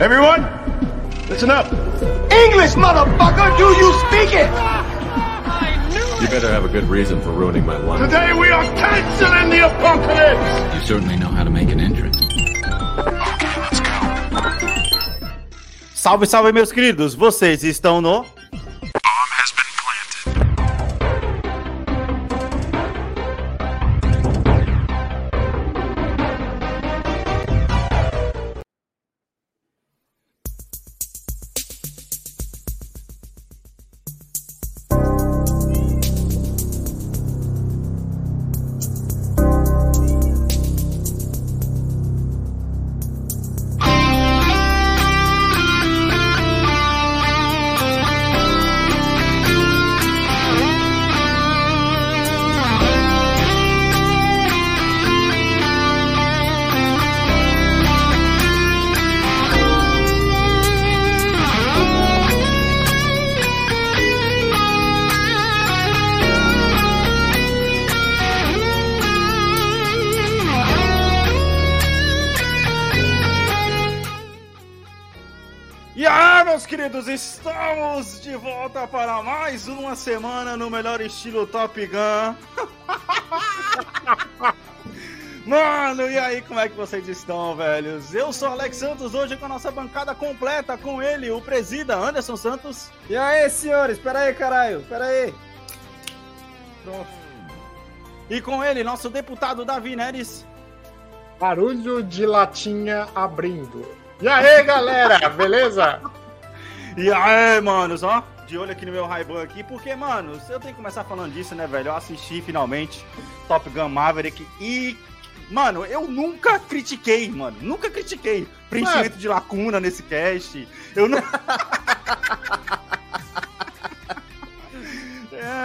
Everyone, listen up. English, motherfucker, do you speak it? You better have a good reason for ruining my life. Today we are canceling the apocalypse. You certainly know how to make an entrance. Salve, salve, meus queridos! Vocês estão no. Estilo Top Gun. Mano, e aí, como é que vocês estão, velhos? Eu sou Alex Santos, hoje com a nossa bancada completa, com ele, o presida Anderson Santos. E aí, senhores? Pera aí, caralho. Pera aí. Pronto. E com ele, nosso deputado Davi Neres. Barulho de latinha abrindo. E aí, galera, beleza? E aí, manos, ó, de olho aqui no meu Ray-Ban aqui, porque, mano, eu tenho que começar falando disso, né, velho? Eu assisti finalmente Top Gun Maverick e, mano, eu nunca critiquei, mano, nunca critiquei preenchimento de lacuna nesse cast. Eu não.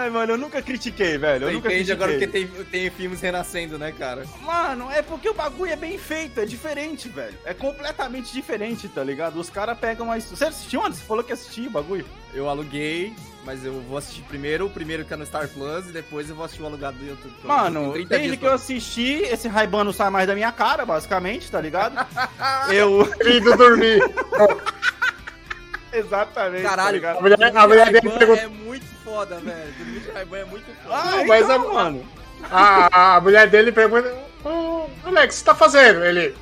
É, mano, eu nunca critiquei, velho. Eu Você nunca entende critiquei. agora porque tem, tem filmes renascendo, né, cara? Mano, é porque o bagulho é bem feito, é diferente, velho. É completamente diferente, tá ligado? Os caras pegam mais. Você assistiu antes? Você falou que assistiu o bagulho? Eu aluguei, mas eu vou assistir primeiro o primeiro que é no Star Plus e depois eu vou assistir o alugado do YouTube. Então, Mano, tem 30 desde dias que eu assisti, esse Ray-Ban não sai mais da minha cara, basicamente, tá ligado? eu. Indo dormir. Exatamente. Caralho, tá? A mulher, a mulher dele perguntou. é muito foda, velho. Dormir de Ray-Ban é muito foda. Ah, Mas então, a- mano. A, a mulher dele pergunta: Ô, Alex, o que você tá fazendo? Ele.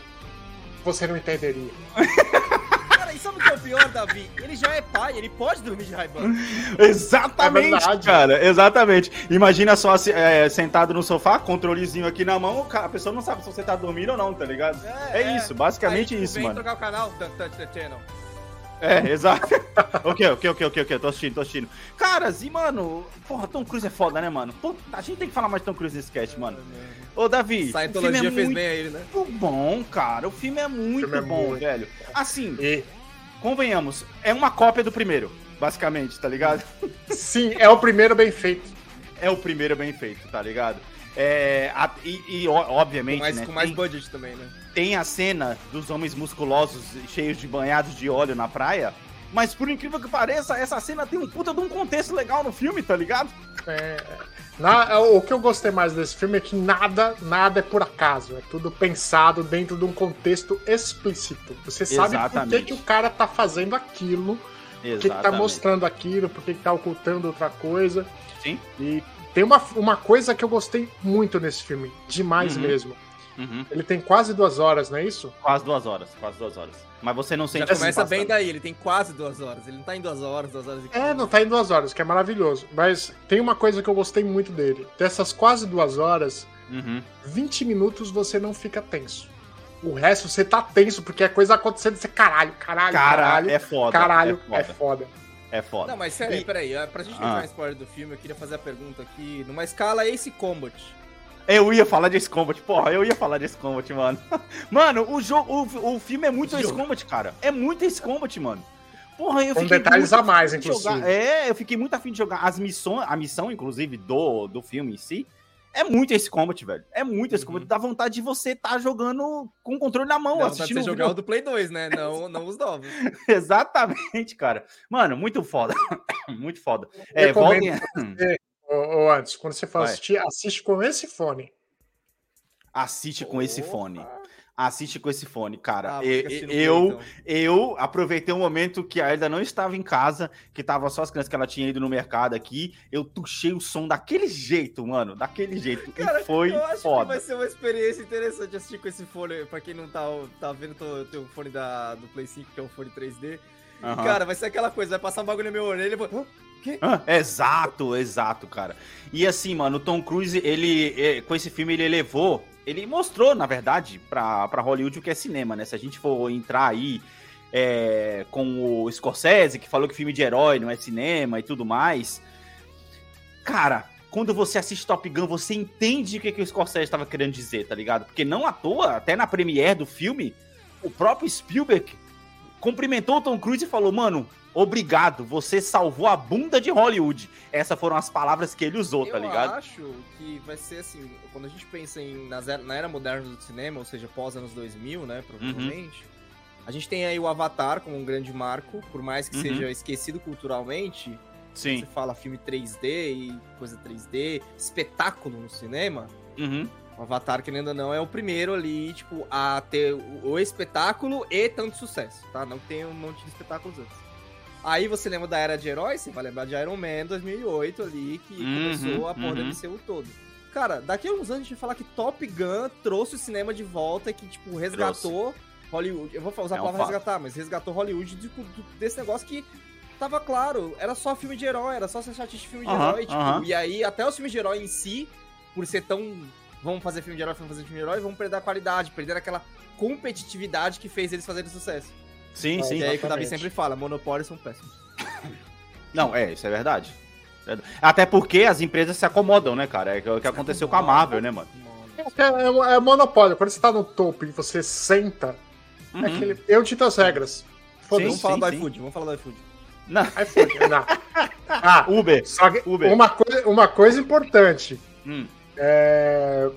Você não entenderia. Cara, e sabe o que é o pior, Davi? Ele já é pai, ele pode dormir de Ray-Ban. Exatamente, É verdade. cara. Exatamente. Imagina só se- é, sentado no sofá, controlezinho aqui na mão, o a pessoa não sabe se você tá dormindo ou não, tá ligado? É, isso, basicamente Aí, tipo, isso, vem mano. trocar o canal, Channel. É, exato. ok, ok, ok, ok, ok, tô assistindo, tô assistindo. Caras, e mano, porra, Tom Cruise é foda, né, mano? Pô, a gente tem que falar mais de Tom Cruise nesse sketch, mano. Ô, Davi, o Scientologia é fez muito bem a ele, né? bom, cara. O filme é muito filme é bom, muito velho. Assim, E, convenhamos, é uma cópia do primeiro, basicamente, tá ligado? sim, é o primeiro bem feito. É o primeiro bem feito, tá ligado? É, a- e, e, obviamente, Com mais, né, com mais tem, budget também, né? tem a cena dos homens musculosos cheios de banhados de óleo na praia, mas por incrível que pareça, essa cena tem um puta de um contexto legal no filme, tá ligado? É, na- o que eu gostei mais desse filme é que nada, nada é por acaso. É tudo pensado dentro de um contexto explícito. Você sabe por que, Exatamente. que o cara tá fazendo aquilo, por que, que tá mostrando aquilo, por que, que tá ocultando outra coisa. Sim. E tem uma, uma coisa que eu gostei muito nesse filme, demais Uhum. mesmo. Uhum. Ele tem quase duas horas, não é isso? Quase duas horas, quase duas horas. Mas você não Já sente começa assim bem daí, ele tem quase duas horas. Ele não tá em duas horas, duas horas e É, não tá em duas horas, que é maravilhoso. Mas tem uma coisa que eu gostei muito dele. Dessas quase duas horas, Uhum. 20 minutos você não fica tenso. O resto você tá tenso, porque é coisa acontecendo e você, caralho, caralho, Cara, caralho, é foda. caralho, é é foda. foda. É foda. Não, mas sério, E- peraí, ah, pra gente Ah. entrar em spoiler do filme, eu queria fazer a pergunta aqui, numa escala Ace Combat. Eu ia falar de Ace Combat, porra, eu ia falar de Ace Combat, mano. Mano, o jogo, o, o filme é muito Ace Combat, cara. É muito Ace Combat, mano. Porra, eu Com fiquei detalhes muito a mais, inclusive. jogar- É, eu fiquei muito afim de jogar as missões, a missão, inclusive, do, do filme em si. É muito Ace Combat, velho. É muito Ace Combat. Dá vontade de você estar jogando com o controle na mão, Dá assistindo você o jogar o do Play 2, né? Não, não os novos. Exatamente, cara. Mano, muito foda. muito foda. É, voltem... Ô, ô, antes, quando você for Vai. assistir, assiste com esse fone. Assiste com esse fone. Assiste com esse fone, cara. Ah, eu, Play, então. eu aproveitei um momento que a Elda não estava em casa, que tava só as crianças que ela tinha ido no mercado aqui. Eu tuchei o som daquele jeito, mano. Daquele jeito. Cara, e foi eu acho que foda. vai ser uma experiência interessante assistir com esse fone. Pra quem não tá, tá vendo, tô- tem o fone da, do Play 5, que é um fone 3D. E, Aham. cara, vai ser aquela coisa, vai passar um bagulho na minha orelha e eu vou... "Hã? Ah, exato, exato, cara. E assim, mano, o Tom Cruise, ele, eh, com esse filme, ele elevou, ele mostrou, na verdade, pra Hollywood o que é cinema, né? Se a gente for entrar aí é, com o Scorsese, que falou que filme de herói não é cinema e tudo mais. Cara, quando você assiste Top Gun, você entende o que, que o Scorsese estava querendo dizer, tá ligado? Porque não à toa, até na premiere do filme, o próprio Spielberg cumprimentou o Tom Cruise e falou: Mano, obrigado, você salvou a bunda de Hollywood. Essas foram as palavras que ele usou, tá eu ligado? acho que vai ser assim, quando a gente pensa em, era- na era moderna do cinema, ou seja, pós anos 2000, né, provavelmente, a gente tem aí o Avatar como um grande marco, por mais que Uhum. seja esquecido culturalmente, Sim. você fala filme 3D e coisa 3D, espetáculo no cinema, Uhum. O Avatar, querendo ou não, é o primeiro ali, tipo, a ter o, espetáculo e tanto sucesso, tá? Não tem um monte de espetáculos antes. Aí você lembra da Era de Heróis, você vai lembrar de Iron Man 2008 ali, que Uhum, começou a porra do uhum. MCU todo. Cara, daqui a uns anos a gente vai falar que Top Gun trouxe o cinema de volta, que, tipo, resgatou Hollywood. Eu vou usar É a um palavra fato. resgatar, mas resgatou Hollywood do- desse negócio que tava claro, era só filme de herói, era só ser chatice de filme de herói, tipo, e aí até os filmes de herói em si, por ser tão vamos fazer filme de herói, vamos fazer filme de herói, vamos perder a qualidade, perder aquela competitividade que fez eles fazerem sucesso. Sim, sim. e aí que o Davi sempre fala, monopólios são péssimos. Não, é, isso é verdade. Até porque as empresas se acomodam, né, cara? É o que aconteceu com a Marvel, né, mano? É, é, é monopólio. Quando você tá no topo e você senta, Uhum. é aquele. Eu dito as regras. Foda-se. Vamos falar sim, do sim. iFood, vamos falar do iFood. Não, foi. Não. Ah, Uber. só que Uber. uma, coisa, uma coisa importante. Hum. É,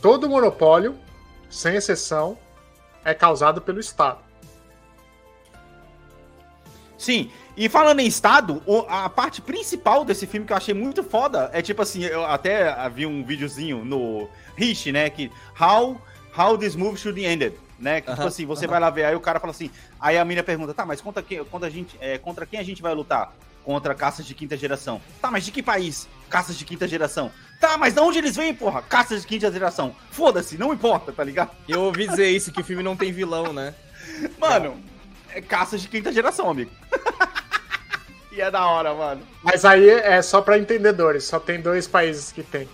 todo monopólio, sem exceção, é causado pelo Estado. Sim, e falando em estado, a parte principal desse filme que eu achei muito foda é tipo assim, eu até vi um videozinho no Rich, né, que how how this movie should be ended, né? Que, tipo Aham, assim, você aham. vai lá ver, aí o cara fala assim, aí a mina pergunta, tá, mas contra quem, contra a gente, é, contra quem a gente vai lutar? Contra caças de quinta geração. Tá, mas de que país? Caças de quinta geração. Tá, mas de onde eles vêm, porra? Caças de quinta geração. Foda-se, não importa, tá ligado? Eu ouvi dizer isso, que o filme não tem vilão, né? Mano, é caças de quinta geração, amigo. e é da hora, mano. Mas aí é só pra entendedores, só tem dois países que tem.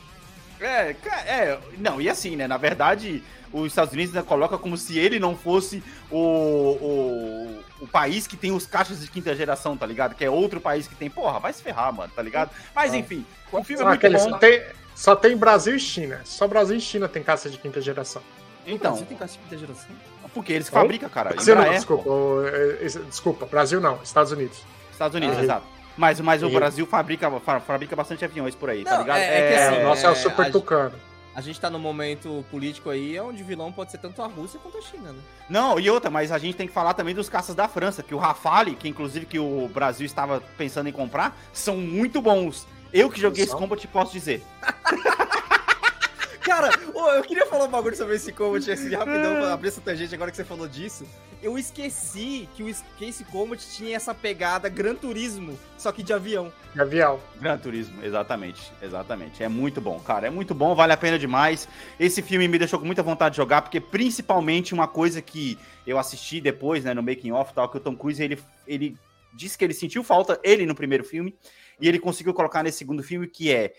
É, é, não, e assim, né? Na verdade, os Estados Unidos né, coloca como se ele não fosse o, o, o país que tem os caixas de quinta geração, tá ligado? Que é outro país que tem. Porra, vai se ferrar, mano, tá ligado? Mas enfim, o filme é muito bom. só, tem, só tem Brasil e China. Só Brasil e China tem caça de quinta geração. Então, Você tem caixa de quinta geração? porque eles fabricam, cara. Brasil não, desculpa. o- é, é, desculpa, Brasil não, Estados Unidos. Estados Unidos, Ah. exato. Mas, mas o. Brasil fabrica, fa- fabrica bastante aviões por aí, tá Não, ligado? é- é que É, assim, o nosso é, o é, Super Tucano. A gente tá num momento político aí onde vilão pode ser tanto a Rússia quanto a China, né? Não, e outra, mas a gente tem que falar também dos caças da França, que o Rafale, que inclusive que o Brasil estava pensando em comprar, são muito bons. Eu que joguei esse combat posso dizer. Cara, ô, eu queria falar um bagulho sobre esse Combat assim, rapidão, pra abrir essa tangente agora que você falou disso. Eu esqueci que, o, que esse Combat tinha essa pegada Gran Turismo, só que de avião. De avião. Gran Turismo, exatamente, exatamente. É muito bom, cara, é muito bom, vale a pena demais. Esse filme me deixou com muita vontade de jogar, porque principalmente uma coisa que eu assisti depois, né, no making off, tal, que o Tom Cruise ele ele disse que ele sentiu falta ele no primeiro filme e ele conseguiu colocar nesse segundo filme que é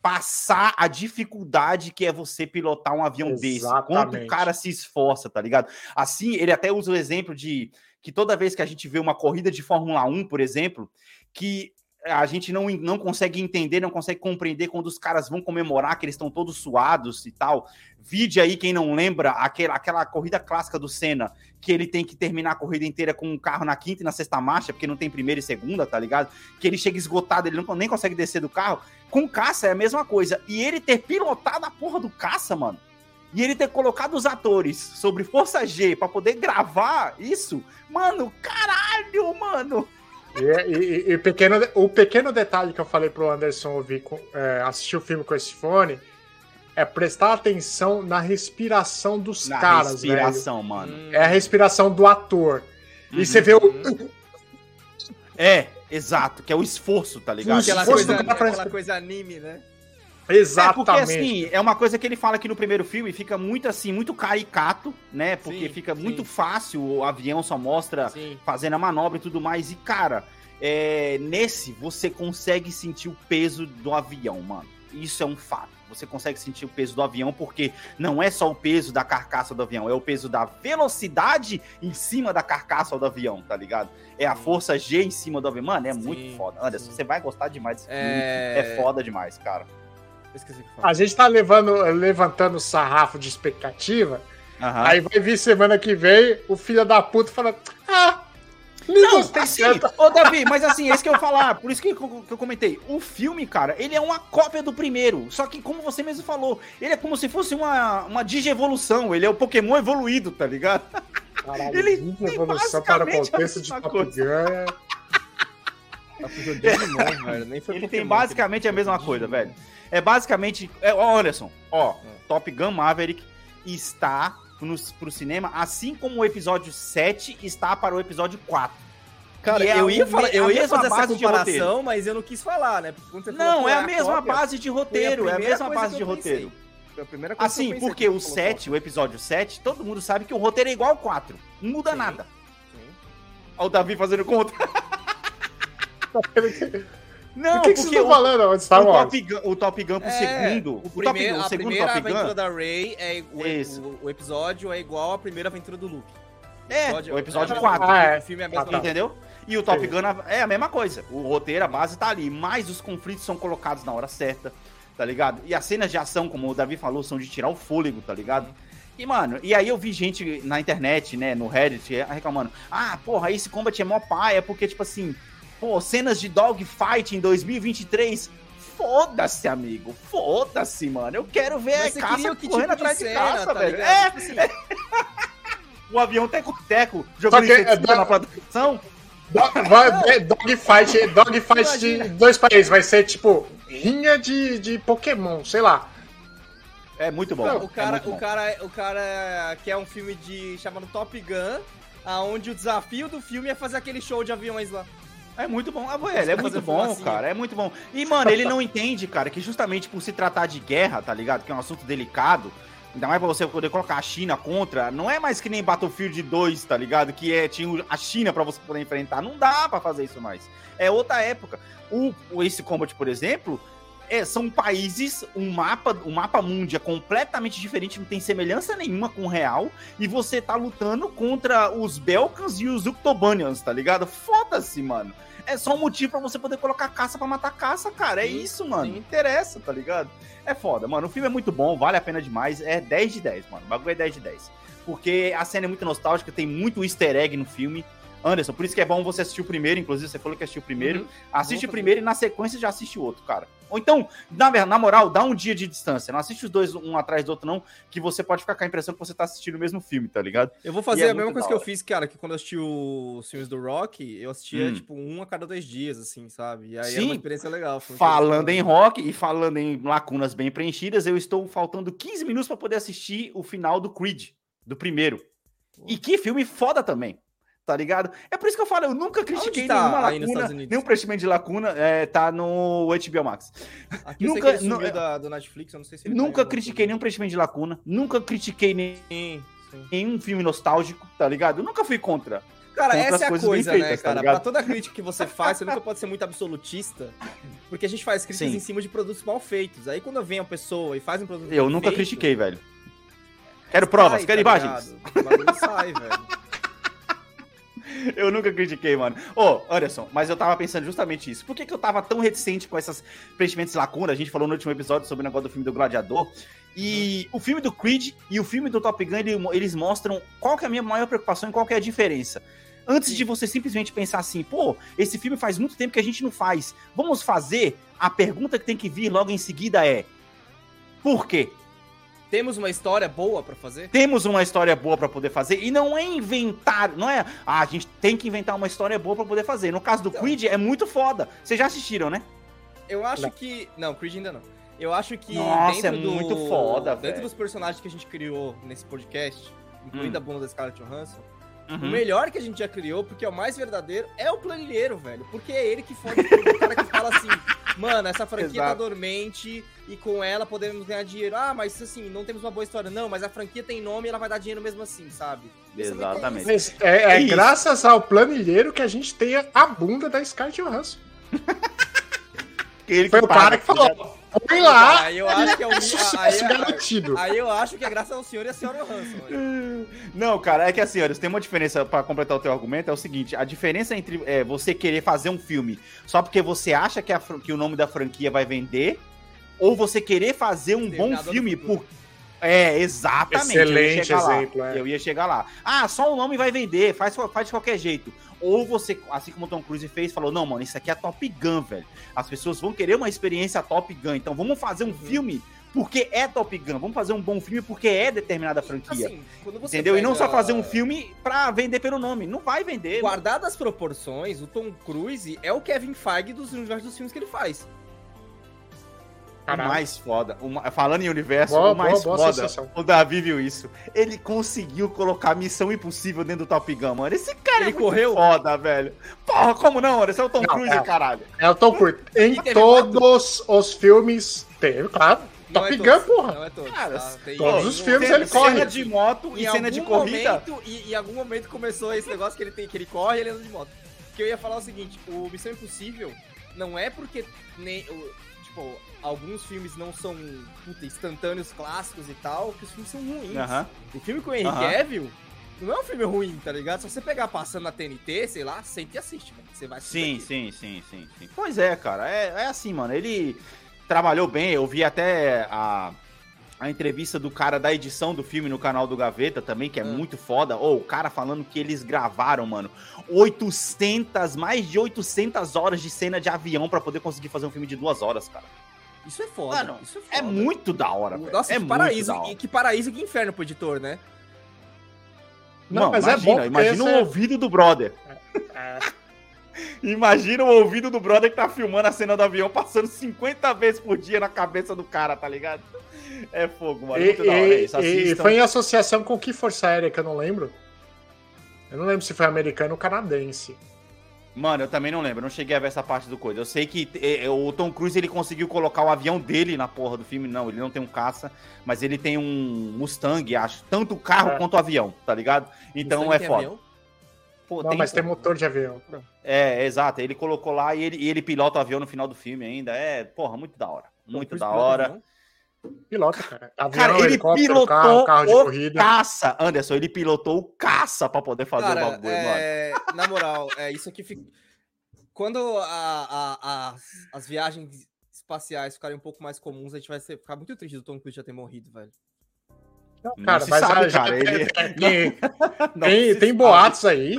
passar a dificuldade que é você pilotar um avião desse. Quanto o Exatamente. cara se esforça, tá ligado? Assim, ele até usa o exemplo de que toda vez que a gente vê uma corrida de Fórmula 1, por exemplo, que a gente não, não consegue entender, não consegue compreender quando os caras vão comemorar, que eles estão todos suados e tal. Vide aí, quem não lembra, aquela, aquela corrida clássica do Senna, que ele tem que terminar a corrida inteira com um carro na quinta e na sexta marcha, porque não tem primeira e segunda, tá ligado? Que ele chega esgotado, ele não, nem consegue descer do carro. Com o caça é a mesma coisa. E ele ter pilotado a porra do caça, mano. E ele ter colocado os atores sobre Força G pra poder gravar isso, mano, caralho, mano. E, e- e pequeno, o pequeno detalhe que eu falei pro Anderson ouvir, é, assistir o filme com esse fone, é prestar atenção na respiração dos Na caras, velho. respiração, mano. Hum, É a respiração do ator. Uhum. E você vê o. É, exato, que é o esforço, tá ligado? Aquela aquela, esforço coisa, aquela coisa anime, né? É, porque Exatamente. assim, é uma coisa que ele fala aqui no primeiro filme, fica muito assim, muito caricato, né? Porque Sim, fica sim. muito fácil, o avião só mostra Sim. fazendo a manobra e tudo mais. E, cara, é, nesse você consegue sentir o peso do avião, mano. Isso é um fato. Você consegue sentir o peso do avião porque não é só o peso da carcaça do avião, é o peso da velocidade em cima da carcaça do avião, tá ligado? É a força G em cima do avião. Mano, é Sim, muito foda. Anderson, sim. você vai gostar demais desse filme. É... É foda demais, cara. Eu Esqueci o que falar. A gente tá levando, levantando o sarrafo de expectativa. Aham. Aí vai vir semana que vem o filho da puta falando: Ah, nem Não, gostei assim, tanto. ô Davi, mas assim, é isso que eu ia falar, por isso que, eu- que eu comentei. O filme, cara, ele é uma cópia do primeiro, só que como você mesmo falou, ele é como se fosse uma, uma digievolução, ele é o Pokémon evoluído, tá ligado? Caralho, Ele tem evolução para o contexto de Top. Gun. é- Tá velho. Nem foi Ele Pokémon tem basicamente a mesma coisa, velho. É basicamente, é, ó, Anderson, ó, É. Top Gun Maverick está no, pro cinema, assim como o episódio 7 está para o episódio 4. Cara, é eu ia, falar, eu a ia fazer essa base de comparação, roteiro. mas eu não quis falar, né? Não, pô, é a mesma cópia, base de roteiro, é a mesma base de eu roteiro. Foi a primeira coisa que eu Assim, pensei porque o você falou 7, o episódio 7, todo mundo sabe que o roteiro é igual ao 4. Não muda Sim. nada. Sim. Olha o Davi fazendo conta. Não, O que, que vocês estão o, falando o? Top Gun, o Top Gun pro É, segundo. o Top primeiro, Gun, o a segundo primeira Top aventura Gun. da Rey é o, Isso. o, o episódio é igual à primeira aventura do Luke. É, o episódio é, 4. Ah, é. O filme é a mesma Ah, tá. Entendeu? E o Top. Gun é a mesma coisa. O roteiro, a base tá ali. Mas os conflitos são colocados na hora certa, tá ligado? E as cenas de ação, como o Davi falou, são de tirar o fôlego, tá ligado? E, mano, e aí eu vi gente na internet, né, no Reddit, reclamando. Ah, porra, esse combat é mó paia, porque, tipo assim, pô, cenas de dogfight em 2023. Foda-se, amigo. Foda-se, mano. Eu quero ver a Mas você caça que correndo tipo de atrás de cena, caça, tá velho. É, Tipo assim, o avião teco-teco jogando que, é, na produção. Vai- é, Dogfight, dogfight de dois países. Vai ser tipo rinha de, de Pokémon, sei lá. É muito bom. Não, o cara, é muito o bom. cara, o cara quer um filme de chamado Top Gun, aonde o desafio do filme é fazer aquele show de aviões lá. É muito bom. Ah, velho, é muito bom, fumacinho. cara. É muito bom. E, mano, ele não entende, cara, que justamente por se tratar de guerra, tá ligado? Que é um assunto delicado. Ainda mais pra você poder colocar a China contra. Não é mais que nem Battlefield 2, tá ligado? Que é, tinha o- a China pra você poder enfrentar. Não dá pra fazer isso mais. É outra época. O, o Ace Combat, por exemplo, é, são países, um mapa, um mapa mundi é completamente diferente, não tem semelhança nenhuma com o real, e você tá lutando contra os Belkans e os Uctobanians, tá ligado? Foda-se, mano. É só um motivo pra você poder colocar caça pra matar caça, cara. É Sim, isso, mano. sim. Não interessa, tá ligado? É foda, mano. O filme é muito bom, vale a pena demais. É 10 de 10, mano. O bagulho é 10 de 10. Porque a cena é muito nostálgica, tem muito easter egg no filme. Anderson, por isso que é bom você assistir o primeiro, inclusive você falou que assistiu o primeiro. Uhum. Assiste o primeiro e na sequência já assiste o outro, cara. Ou então, na, na moral, dá um dia de distância. Não assiste os dois um atrás do outro, não, que você pode ficar com a impressão que você tá assistindo o mesmo filme, tá ligado? Eu vou fazer é a mesma coisa que eu fiz, cara, que quando eu assisti os filmes do Rock, eu assistia, Hum. tipo, um a cada dois dias, assim, sabe? E aí era Sim. uma experiência legal. Falando em rock e falando em lacunas bem preenchidas, eu estou faltando 15 minutos para poder assistir o final do Creed, do primeiro. E que filme foda também. Tá ligado? É por isso que eu falo, eu nunca critiquei tá nenhuma lacuna, nenhum preenchimento de lacuna, é, tá no HBO Max. Aqui eu Nunca- sumiu da, do Netflix, eu não sei se ele tá Nunca alguma critiquei nenhum preenchimento de lacuna, nunca critiquei nem- nenhum filme nostálgico, tá ligado? Eu nunca fui contra. Cara, essa é a coisa, feitas, né, tá cara? ligado? pra toda crítica que você faz, você nunca pode ser muito absolutista, porque a gente faz críticas Sim. em cima de produtos mal feitos. Aí quando vem uma pessoa e faz um produto Eu nunca feito, critiquei, velho. Quero provas, sai, quero tá imagens. ligado? O bagulho sai, velho. Eu nunca critiquei, mano. Ô, Anderson, mas eu tava pensando justamente isso. Por que, que eu tava tão reticente com essas preenchimentos de lacuna? A gente falou no último episódio sobre o negócio do filme do Gladiador. E o filme do Creed e o filme do Top Gun, ele- eles mostram qual que é a minha maior preocupação e qual que é a diferença. Antes de você simplesmente pensar assim, pô, esse filme faz muito tempo que a gente não faz. Vamos fazer? A pergunta que tem que vir logo em seguida é: por quê? Temos uma história boa pra fazer? temos uma história boa pra poder fazer e não é inventar, não é, ah, a gente tem que inventar uma história boa pra poder fazer. No caso do Creed é muito foda. Vocês já assistiram, né? Eu acho Não. que. Não, Creed ainda não. Eu acho que Nossa, dentro é do- muito foda, Dentro velho. dos personagens que a gente criou nesse podcast, incluindo Hum. a bunda da Scarlett Johansson, o Uhum. melhor que a gente já criou, porque é o mais verdadeiro, é o planilheiro, velho. Porque é ele que fode tudo. O cara que fala assim, mano, essa franquia tá Exato. dormente e com ela podemos ganhar dinheiro. Ah, mas assim, não temos uma boa história. Não, mas a franquia tem nome e ela vai dar dinheiro mesmo assim, sabe? Tem Exatamente. é, é Isso. graças ao planilheiro que a gente tem a bunda da Scarlett Johansson. Ele Foi o cara que tá falou, põe lá, Aí eu acho que é o é sucesso aí, garantido. aí eu acho que é graças ao senhor e a senhora olha. Não, cara, é que assim, olha, tem uma diferença pra completar o teu argumento, é o seguinte, a diferença entre é, você querer fazer um filme só porque você acha que, a que o nome da franquia vai vender, ou você querer fazer um bom filme por... É, exatamente. eu Excelente lá, exemplo, é. Eu ia chegar lá. Ah, só o nome vai vender, faz, faz de qualquer jeito. Ou você, assim como o Tom Cruise fez, falou, não, mano, isso aqui é Top Gun, velho. As pessoas vão querer uma experiência Top Gun, então vamos fazer Uhum. um filme porque é Top Gun, vamos fazer um bom filme porque é determinada franquia. Assim, Entendeu? E não pega- só fazer um filme pra vender pelo nome. Não vai vender. mano. Guardadas as proporções, o Tom Cruise é o Kevin Feige dos universos dos filmes que ele faz. O mais foda. falando em universo, Boa, o mais boa, boa foda. O Davi viu isso. Ele conseguiu colocar Missão Impossível dentro do Top Gun, mano. Esse cara Ele é muito correu? foda, velho. Porra, como não, mano? Esse é o Tom Não, Cruise, é. caralho. É o Tom Cruise. Em todos os filmes teve, claro. Não Top é Gun, todos, porra. Não é todos. Cara, tá? Tem- todos os filmes ele corre. Cena de moto e Em cena de algum corrida. momento- e em algum momento começou esse negócio que ele tem, que ele corre e ele anda de moto. Que eu ia falar o seguinte, o Missão Impossível não é porque nem, o- tipo, alguns filmes não são puta, instantâneos clássicos e tal, que os filmes são ruins. O filme com o Henry Aham. Cavill não é um filme ruim, tá ligado? Se você pegar passando na TNT, sei lá, sente e assiste, cara. Você vai assistir Sim, sim, sim, sim, sim. Pois é, cara. É, é assim, mano. Ele trabalhou bem. Eu vi até a, a entrevista do cara da edição do filme no canal do Gaveta também, que é Ah. muito foda. Ou o cara falando que eles gravaram, mano, 800, mais de 800 horas de cena de avião pra poder conseguir fazer um filme de duas horas, cara. Isso é foda. Mano, isso é foda. É muito da hora, velho. Nossa, é que paraíso, da hora. e que paraíso e que inferno pro editor, né? Não, mas é imagina, bom porque imagina o é- ouvido do brother. É. Imagina o ouvido do brother que tá filmando a cena do avião passando 50 vezes por dia na cabeça do cara, tá ligado? É fogo, mano. E, Muito da hora e- isso. e foi em associação com que força aérea que eu não lembro? Eu não lembro se foi americano ou canadense. Mano, eu também não lembro, não cheguei a ver essa parte do coisa. Eu sei que eh, o Tom Cruise ele conseguiu colocar o avião dele na porra do filme. Não, ele não tem um caça, mas ele tem um Mustang, acho. Tanto o carro É. quanto o avião, tá ligado? Então Mustang é tem foda. avião? Pô, não, mas pô. tem motor de avião. É, exato. Ele colocou lá e ele, e ele pilota o avião no final do filme ainda. É, porra, muito da hora. Muito Cruise da hora. avião? Pilota, cara. Avião, Cara, ele pilotou carro, carro de o corrida. caça. Anderson, ele pilotou o caça pra poder fazer Cara, o bagulho, mano. é, na moral, é isso aqui fica. Quando a- a- as, as viagens espaciais ficarem um pouco mais comuns, a gente vai ser- ficar muito triste do Tom Cruise já ter morrido, velho. Não, Não cara, se mas sabe, já- já cara, tem- ele- tem, Não tem, tem boatos aí.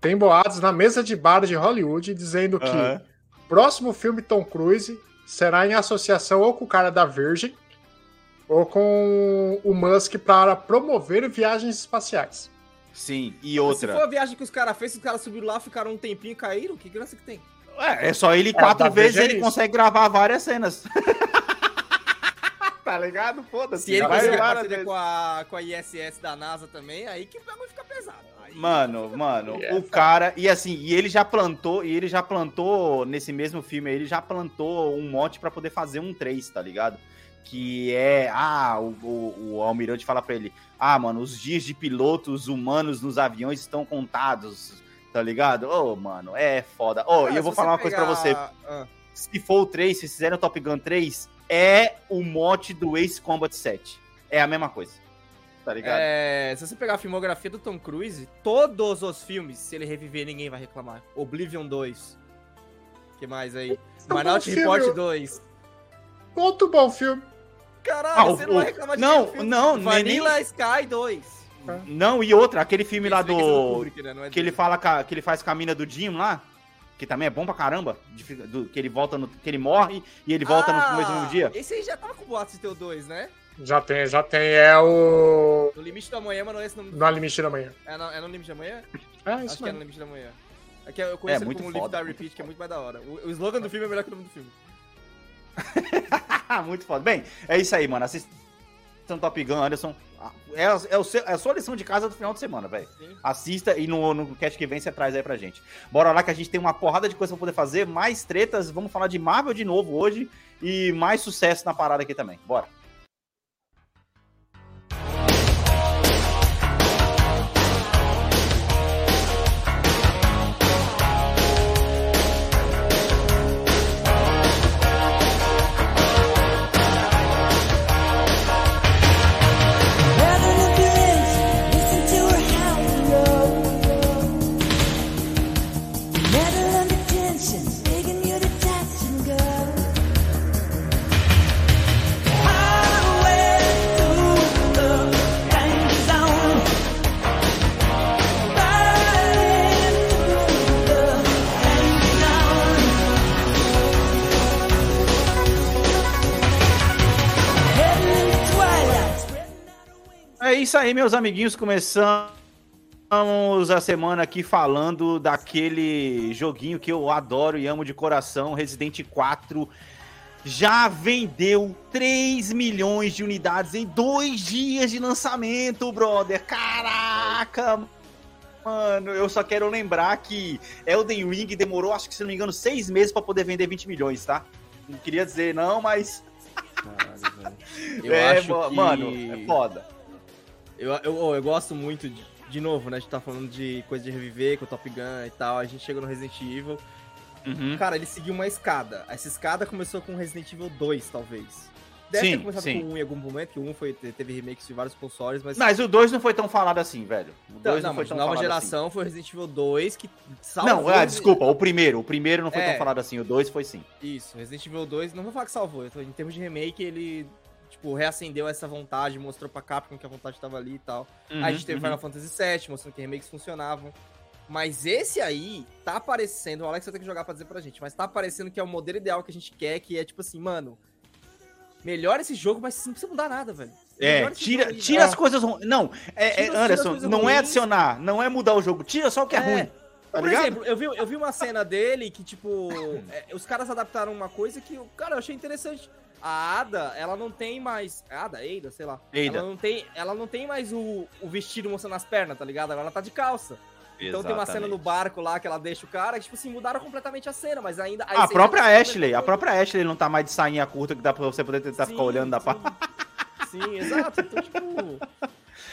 Tem boatos na mesa de bar de Hollywood dizendo que Aham. o próximo filme Tom Cruise será em associação ou com o cara da Virgin ou com o Musk para promover viagens espaciais. Sim, e Se outra. for a viagem que os caras fez, os caras subiram lá, ficaram um tempinho e caíram, que graça que tem? É, é só ele quatro da vezes Veja ele isso. consegue gravar várias cenas. tá ligado? Foda-se. Se ele vai conseguir parceria vezes. com a, com a ISS da NASA também, aí que o bagulho fica pesado. Mano, mano, Yeah. o cara. E assim, e ele já plantou, e ele já plantou, nesse mesmo filme ele já plantou um mote pra poder fazer um 3, tá ligado? Que é. Ah, o, o, o almirante fala pra ele: Ah, mano, os dias de pilotos humanos nos aviões estão contados, tá ligado? Ô, mano, é foda. Ô, Cara, e eu vou falar uma coisa pra você. pegar- Ah, Se for o 3, se fizerem o Top Gun 3, é o mote do Ace Combat 7. É a mesma coisa. Tá ligado? É, se você pegar a filmografia do Tom Cruise, todos os filmes, se ele reviver, ninguém vai reclamar. Oblivion 2. que mais aí? É Manaus Report filme. 2. Outro bom filme. Caralho, Ah, o- você não vai reclamar de não, filme. não, nem- Vanilla Sky 2. Não, e outra, aquele filme lá Esse é do. Kubrick, né? Não é Que ele dele. fala ca- que ele faz com a mina do Jim lá. Que também é bom pra caramba. de do- que ele volta no. Que ele morre e ele volta Ah, no mesmo dia. Esse aí já tava com boatos de ter o 2, né? Já tem, já tem. É o. No Limite da Manhã, mas não é esse nome No Limite da Manhã. É no, é no Limite da Manhã? É Acho isso que é no mesmo. Limite da Manhã. É que eu conheço ele muito como Live foda, da muito Repeat, que é muito mais da hora. O, o slogan do filme é melhor que o nome do filme. Muito foda. Bem, é isso aí, mano. Assistam Top Gun, Anderson. É, a- é, o seu- é a sua lição de casa do final de semana, velho. Assista e no, no cast que vem você traz aí pra gente. Bora lá que a gente tem uma porrada de coisa pra poder fazer, mais tretas. Vamos falar de Marvel de novo hoje e mais sucesso na parada aqui também. Bora. Isso aí, meus amiguinhos. Começamos a semana aqui falando daquele joguinho que eu adoro e amo de coração, Resident 4. Já vendeu 3 milhões de unidades em dois dias de lançamento, brother. Caraca! Mano, eu só quero lembrar que Elden Ring demorou, acho que se não me engano, seis meses pra poder vender 20 milhões, tá? Não queria dizer não, mas. Caralho. Eu é, acho que... mano, é foda. Eu, eu, eu gosto muito, de, de novo, né? A gente tá falando de coisa de reviver com o Top Gun e tal. A gente chega no Resident Evil. Uhum. Cara, ele seguiu uma escada. Essa escada começou com Resident Evil 2, talvez. Deve Sim, ter começado sim. com o 1 em algum momento, que o 1 foi, teve remakes de vários consoles, mas. Mas o 2 não foi tão falado assim, velho. O Não, 2 não, não, foi tão nova geração foi Resident Evil 2, que assim. salvou. Não, ah, desculpa, o primeiro. O primeiro não foi É. tão falado assim. O 2 foi sim. Isso, Resident Evil 2, não vou falar que salvou, em termos de remake, ele, tipo, reacendeu essa vontade, mostrou pra Capcom que a vontade tava ali e tal. Aí a gente teve uhum. Final Fantasy VII, mostrando que remakes funcionavam. Mas esse aí tá parecendo, o Alex vai ter que jogar pra dizer pra gente, mas tá parecendo que é o modelo ideal que a gente quer, que é tipo assim, mano, melhora esse jogo, mas não precisa mudar nada, velho. É, tira, jogo tira as coisas ruins. Não, é, é, Tira- as Anderson, não é ruins. adicionar, não é mudar o jogo. Tira só o que é, É. ruim. Tá Por ligado? exemplo, eu vi, eu vi uma cena dele que, tipo, é, os caras adaptaram uma coisa que, cara, eu achei interessante. A Ada, ela não tem mais. é Ada, Eida, sei lá. Eida. Ela não tem, ela não tem mais o, o vestido mostrando as pernas, tá ligado? Agora ela tá de calça. Então tem uma cena no barco lá que ela deixa o cara, que, tipo assim, mudaram completamente a cena, mas ainda. A essência própria Ashley, a própria Ashley não tá mais de sainha curta que dá pra você poder tentar Sim, ficar olhando da parte. Sim, exato. Então, tipo. Não,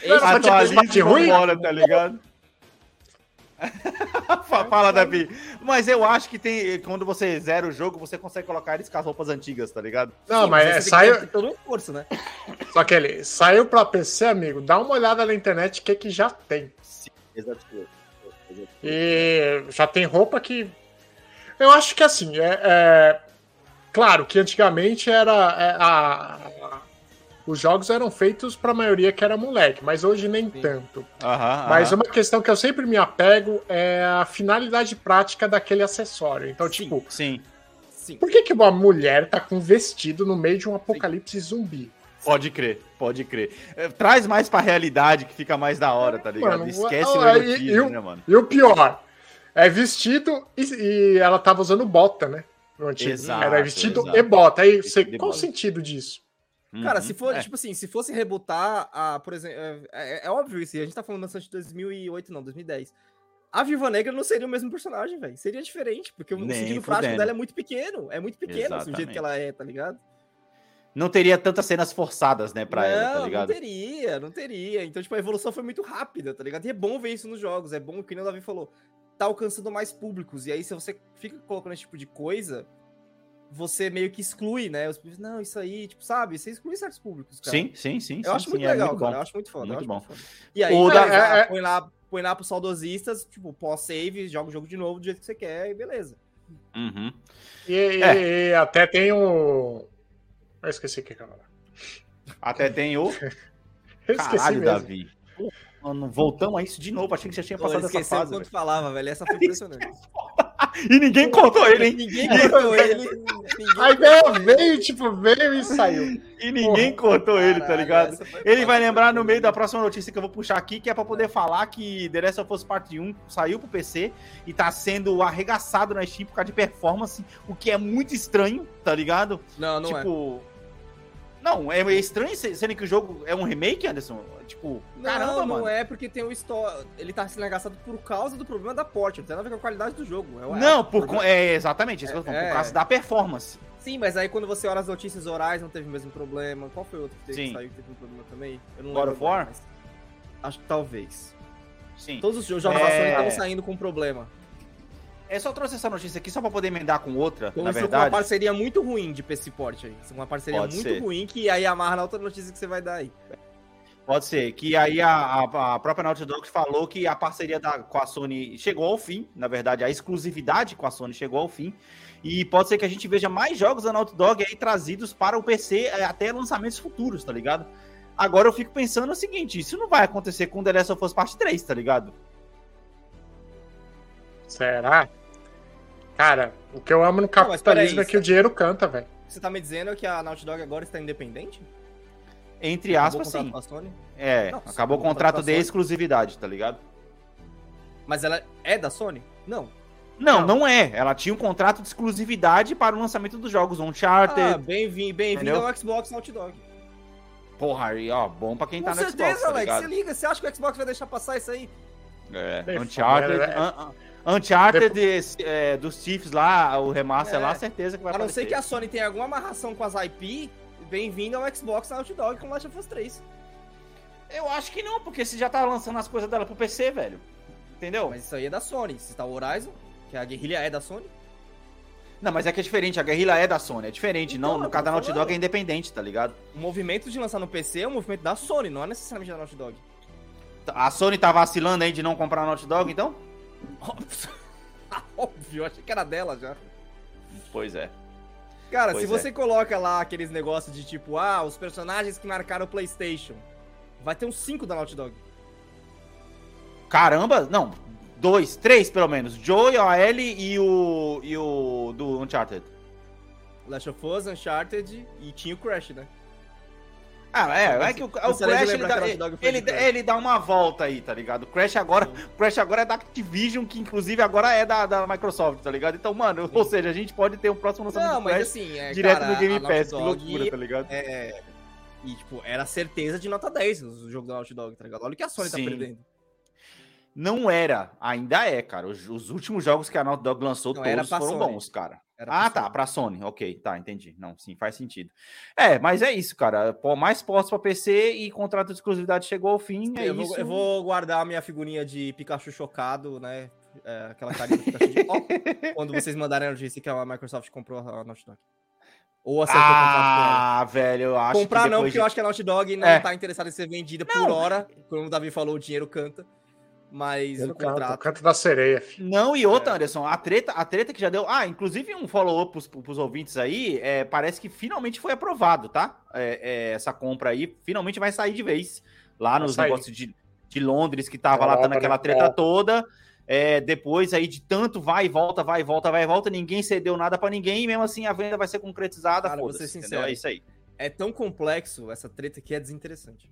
esse- tipo, Atualiza e ruim? vambora, tá ligado? Fa- Fala, Davi. Mas eu acho que tem. Quando você zera o jogo, você consegue colocar eles com as roupas antigas, tá ligado? Não, sim, mas é, saiu. todo um curso, né? Só que ele saiu pra PC, amigo. Dá uma olhada na internet o que, que já tem. Exato. E já tem roupa que. Eu acho que assim, é. é- Claro que antigamente era. é, a- Os jogos eram feitos pra maioria que era moleque, mas hoje nem Sim. tanto. Aham. Mas aham. uma questão que eu sempre me apego é a finalidade prática daquele acessório. Então, Sim. tipo, Sim. Sim. por que, que uma mulher tá com vestido no meio de um apocalipse zumbi? Pode crer, pode crer. É, traz mais pra realidade que fica mais da hora, tá ligado? Mano, Esquece o e- erotismo, né, mano? E o pior, é vestido e, e ela tava usando bota, né? No antigo. Exato, Era vestido exato. e bota. Aí, você, qual o sentido disso? Cara, Uhum. se for, É. tipo assim, se fosse rebutar a, por exemplo, é, é- é óbvio isso, a gente tá falando de 2008, não, 2010. A Viúva Negra não seria o mesmo personagem, velho. Seria diferente, porque o Nem sentido prático dela é muito pequeno. É muito pequeno assim, o jeito Exatamente. que ela é, tá ligado? Não teria tantas cenas forçadas, né, pra não, ela, tá não ligado? teria, não teria. Então, tipo, a evolução foi muito rápida, tá ligado? E é bom ver isso nos jogos, é bom, que o Davi falou, tá alcançando mais públicos. E aí, se você fica colocando esse tipo de coisa, você meio que exclui, né? Os públicos, não, isso aí, tipo, sabe? Você exclui certos públicos, cara. Sim, sim, sim. Eu sim, acho sim, muito é legal, muito cara. bom. Eu acho muito foda. eu Muito bom. muito foda. E aí, da- é- é- põe, lá, põe lá pros saudosistas, tipo, pós-save, joga o jogo de novo do jeito que você quer e beleza. Uhum. E, e- e até tem o. Eu esqueci o que era. Até tem o. Eu esqueci Caralho. Davi. Pô, Mano, voltamos a isso de novo. Achei que você tinha passado essa fase. quanto velho. falava, velho. Essa foi impressionante. E ninguém cortou ele, hein? Ninguém cortou ele. Ninguém A ideia veio, tipo, veio e saiu. E ninguém cortou ele, tá Caralho, ligado? essa foi Ele vai lembrar no meio da próxima notícia que eu vou puxar aqui, que é pra poder falar que The Last of Us Part 1 saiu pro PC e tá sendo arregaçado na Steam por causa de performance, o que é muito estranho, tá ligado? Não, não é. Não, é estranho se- sendo que o jogo é um remake, Anderson? Tipo, Não, caramba, não mano. é porque tem o história. Ele tá sendo arregaçado por causa do problema da porte. Não tem nada a ver com a qualidade do jogo. É Não, é, por, é exatamente isso que eu tô falando, É. por causa da performance. Sim, mas aí quando você olha as notícias orais, não teve o mesmo problema. Qual foi o outro que, teve, que saiu que teve um problema também? Eu não God of War? Acho que talvez. Sim. Todos os jogos da É. Sony estão saindo com problema. É só trouxe essa notícia aqui só pra poder emendar com outra, Então na com uma verdade. parceria muito ruim de PC Port aí. Isso é Uma parceria Pode muito ser. ruim que aí amarra na outra notícia que você vai dar aí. Pode ser. Que aí a, a- a própria Naughty Dog falou que a parceria da, com a Sony chegou ao fim. Na verdade, a exclusividade com a Sony chegou ao fim. E pode ser que a gente veja mais jogos da Naughty Dog aí trazidos para o PC é, até lançamentos futuros, tá ligado? Agora eu fico pensando o seguinte: isso não vai acontecer com The Last of Us Part 3, tá ligado? Será? Cara, o que eu amo no mas peraí, capitalismo é que o dinheiro canta, velho. Você tá me dizendo que a Naughty Dog agora está independente? Entre aspas, sim. É, Não, acabou o contrato contrato de exclusividade, tá ligado? Mas ela é da Sony? Não. Não, não é. Ela tinha um contrato de exclusividade para o lançamento dos jogos Ah, Uncharted. bem-vindo bem Entendeu? ao Xbox Naughty Dog. Porra, aí, ó, bom pra quem Com tá no certeza, Xbox, tá Alex. ligado? Você liga, você acha que o Xbox vai deixar passar isso aí? É, Uncharted, né? Un- Un- Uncharted esse, é, dos Chiefs lá, o remaster É. lá, certeza que vai A não aparecer. ser que a Sony tenha alguma amarração com as IP, bem-vindo ao Xbox Naughty Dog com Last of Us 3. Eu acho que não, porque você já tá lançando as coisas dela pro PC, velho. Entendeu? Mas isso aí é da Sony. Se tá o Horizon, que a guerrilha é da Sony. Não, mas é que é diferente, a guerrilha é da Sony, é diferente. Então, não, no caso da Naughty. Dog é independente, tá ligado? O movimento de lançar no PC é um movimento da Sony, não é necessariamente da Naughty Dog. A Sony tá vacilando aí de não comprar a Naughty Dog, então? Óbvio, achei que era dela já. Pois é. Cara, Pois se é. você coloca lá aqueles negócios de tipo, ah, os personagens que marcaram o PlayStation, vai ter uns 5 da Naughty Dog. Caramba, não, dois, três pelo menos. Joey, a Ellie e o, e o do Uncharted. Last of Us, Uncharted e tinha o Crash, né? Ah, é, é que o, o Crash ele dá, que ele, Crash. ele dá uma volta aí, tá ligado? O Crash agora, Crash agora é da Activision, que inclusive agora é da, da Microsoft, tá ligado? Então, mano, ou seja, a gente pode ter um próximo lançamento Não, Crash assim, é, direto cara, no Game Pass, que Dog loucura, tá ligado? É. E, tipo, era certeza de nota 10 no jogo da Naughty Dog, tá ligado? Olha o que a Sony Sim. tá perdendo. Não era, ainda é, cara. Os, os últimos jogos que a Naughty Dog lançou, Não, todos foram Sony. bons, cara. Era Ah, pra tá, pra Sony, ok, tá, entendi. Não, sim, faz sentido. É, mas é isso, cara. Mais postos pra PC e contrato de exclusividade chegou ao fim. É eu, vou, isso. eu vou guardar a minha figurinha de Pikachu chocado, né? É, aquela carinha do Pikachu de ó, quando vocês mandarem a notícia que a Microsoft comprou a Naughty Dog. Ou acertou o contrato com ela. Ah, velho, eu acho Comprar não, porque eu acho que a Naughty Dog não É. tá interessada em ser vendida por Não. hora. Como o Davi falou, o dinheiro canta. Mas o contrato. canto da sereia, filho. Não, e outra, É. Anderson, a treta, a treta que já deu. Ah, inclusive um follow-up pros, pros ouvintes aí, é, parece que finalmente foi aprovado, tá? É, é, essa compra aí finalmente vai sair de vez. Lá Vai nos sair. negócios de, de Londres, que tava lá Europa, dando aquela né? treta É. toda. É, depois aí de tanto vai e volta, vai e volta, vai e volta, ninguém cedeu nada pra ninguém, e mesmo assim a venda vai ser concretizada. Cara, vou ser entendeu? sincero. É isso aí. É tão complexo essa treta que é desinteressante.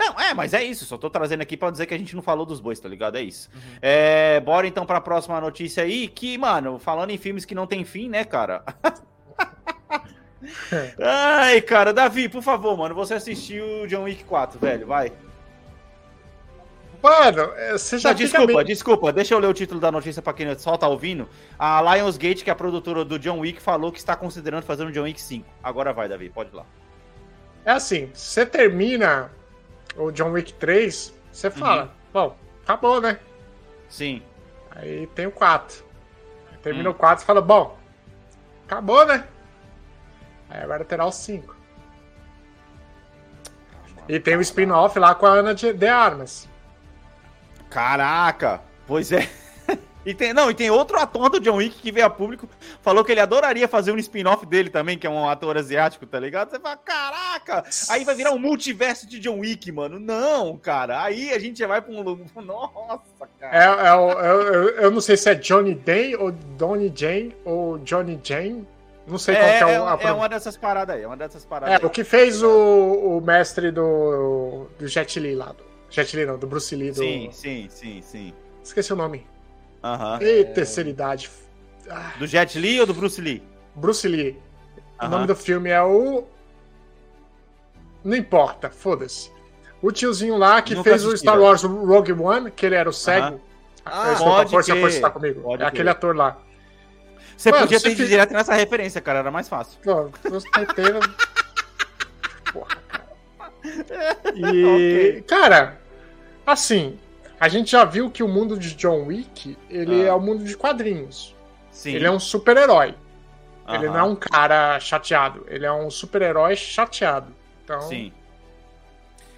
Não, é, mas é isso. Só tô trazendo aqui pra dizer que a gente não falou dos bois, tá ligado? É isso. Uhum. É, bora então pra próxima notícia aí. Que, mano, falando em filmes que não tem fim, né, cara? Ai, cara, Davi, por favor, mano, você assistiu John Wick 4, velho, vai. Mano, é, você já Não, desculpa, meio- desculpa, deixa eu ler o título da notícia pra quem só tá ouvindo. A Lionsgate, que é a produtora do John Wick, falou que está considerando fazer um John Wick 5. Agora vai, Davi, pode ir lá. É assim, você termina o John Wick 3, você Uhum. fala, bom, acabou, né? Sim. Aí tem o 4. Aí termina Hum. o 4 e fala, bom, acabou, né? Aí agora terá o 5. E tem o spin-off lá com a Ana de, de Armas. Caraca, pois é. E tem, não, e tem outro ator do John Wick que veio a público, falou que ele adoraria fazer um spin-off dele também, que é um ator asiático, tá ligado? Você fala, caraca, aí vai virar um multiverso de John Wick, mano. Não, cara, aí a gente já vai pra um... Nossa, É, é o- eu, eu, não sei se é Johnny Day ou Donnie Jane ou Johnny Jane. Não sei qual É, que é, é, o, a é uma dessas paradas aí, é uma dessas paradas É, aí. o que fez o, o mestre do, do Jet Li lá. Do, Jet Li não, do Bruce Lee. Do, Sim, sim, sim, sim. Esqueci o nome. Aham. Ei, terceira idade. Ah, Do Jet Li ou do Bruce Lee? Bruce Lee. O nome do filme é o. Não importa, foda-se. O tiozinho lá que Nunca fez o Star. Wars Rogue One, que ele era o cego. Aham. Ah, Ah, pode força, força tá comigo. Pode é aquele ator lá. Você Mano, podia ter ido fez- direto nessa referência, cara, era mais fácil. Pô, com certeza. Porra, cara. E, cara, assim, a gente já viu que o mundo de John Wick, ele Ah. é o mundo de quadrinhos. Sim. Ele é um super-herói. Ele não é um cara chateado. Ele é um super-herói chateado. Então, Sim.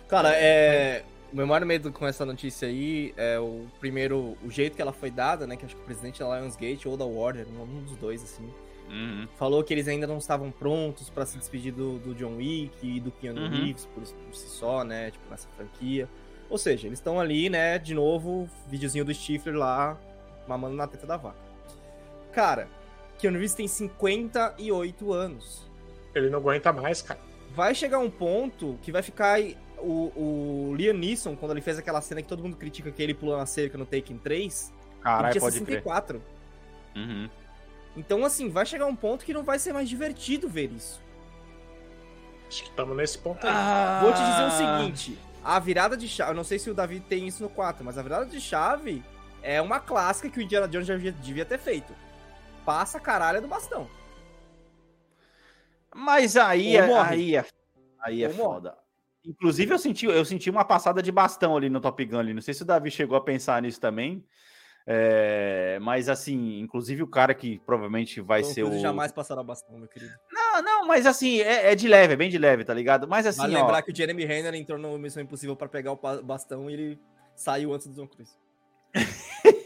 Cara, é. O meu maior medo com essa notícia aí é o primeiro, o jeito que ela foi dada, né? Que acho que o presidente da Lionsgate ou da Warner, um dos dois, assim, Uhum. falou que eles ainda não estavam prontos pra se despedir do, do John Wick e do Keanu Uhum. Reeves por, por si só, né? Tipo, nessa franquia. Ou seja, eles estão ali, né? De novo, videozinho do Stifler lá, mamando na teta da vaca. Cara, Keanu Reeves tem 58 anos. ele não aguenta mais, cara. vai chegar um ponto que vai ficar aí- o, o Liam Neeson, quando ele fez aquela cena que todo mundo critica que ele pulou na cerca no Taken 3, ele Caralho, tinha pode crer. 64. Uhum. Então, assim, vai chegar um ponto que não vai ser mais divertido ver isso. Acho que estamos nesse ponto aí. Vou te dizer o Ah. seguinte: a virada de chave, eu não sei se o Davi tem isso no 4, mas a virada de chave é uma clássica que o Indiana Jones já devia, ter feito. Passa a caralho do bastão. Mas aí, é, morre. aí é, aí é Ou morre. foda. Inclusive, eu senti, eu senti uma passada de bastão ali no Top Gun ali. Não sei se o Davi chegou a pensar nisso também. É, mas assim, inclusive o cara que provavelmente vai Tom ser Cruise o. jamais passará o bastão, meu querido. Não, não, mas assim, é, é de leve, é bem de leve, tá ligado? Mas assim, Vale ó, lembrar que o Jeremy Renner entrou no Missão Impossível pra pegar o bastão e ele saiu antes do Tom Cruise.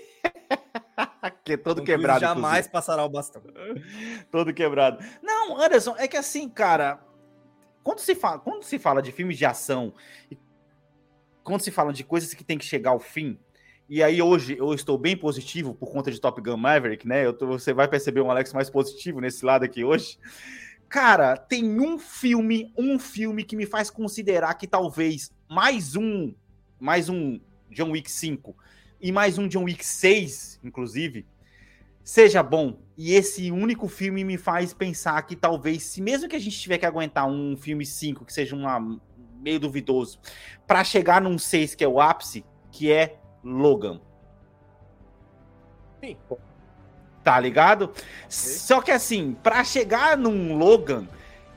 que é todo Tom quebrado. jamais passará o bastão. todo quebrado. Não, Anderson, é que assim, cara, quando se fala, quando se fala de filmes de ação, quando se fala de coisas que tem que chegar ao fim, e aí hoje eu estou bem positivo por conta de Top Gun Maverick, né? Tô- você vai perceber um Alex mais positivo nesse lado aqui hoje. Cara, tem um filme, um filme que me faz considerar que talvez mais um, mais um John Wick 5 e mais um John Wick 6, inclusive, seja bom. E esse único filme me faz pensar que talvez, se mesmo que a gente tiver que aguentar um filme 5 que seja uma, meio duvidoso, pra chegar num 6 que é o ápice, que é Logan. Sim. Tá ligado? Só que assim, pra chegar num Logan,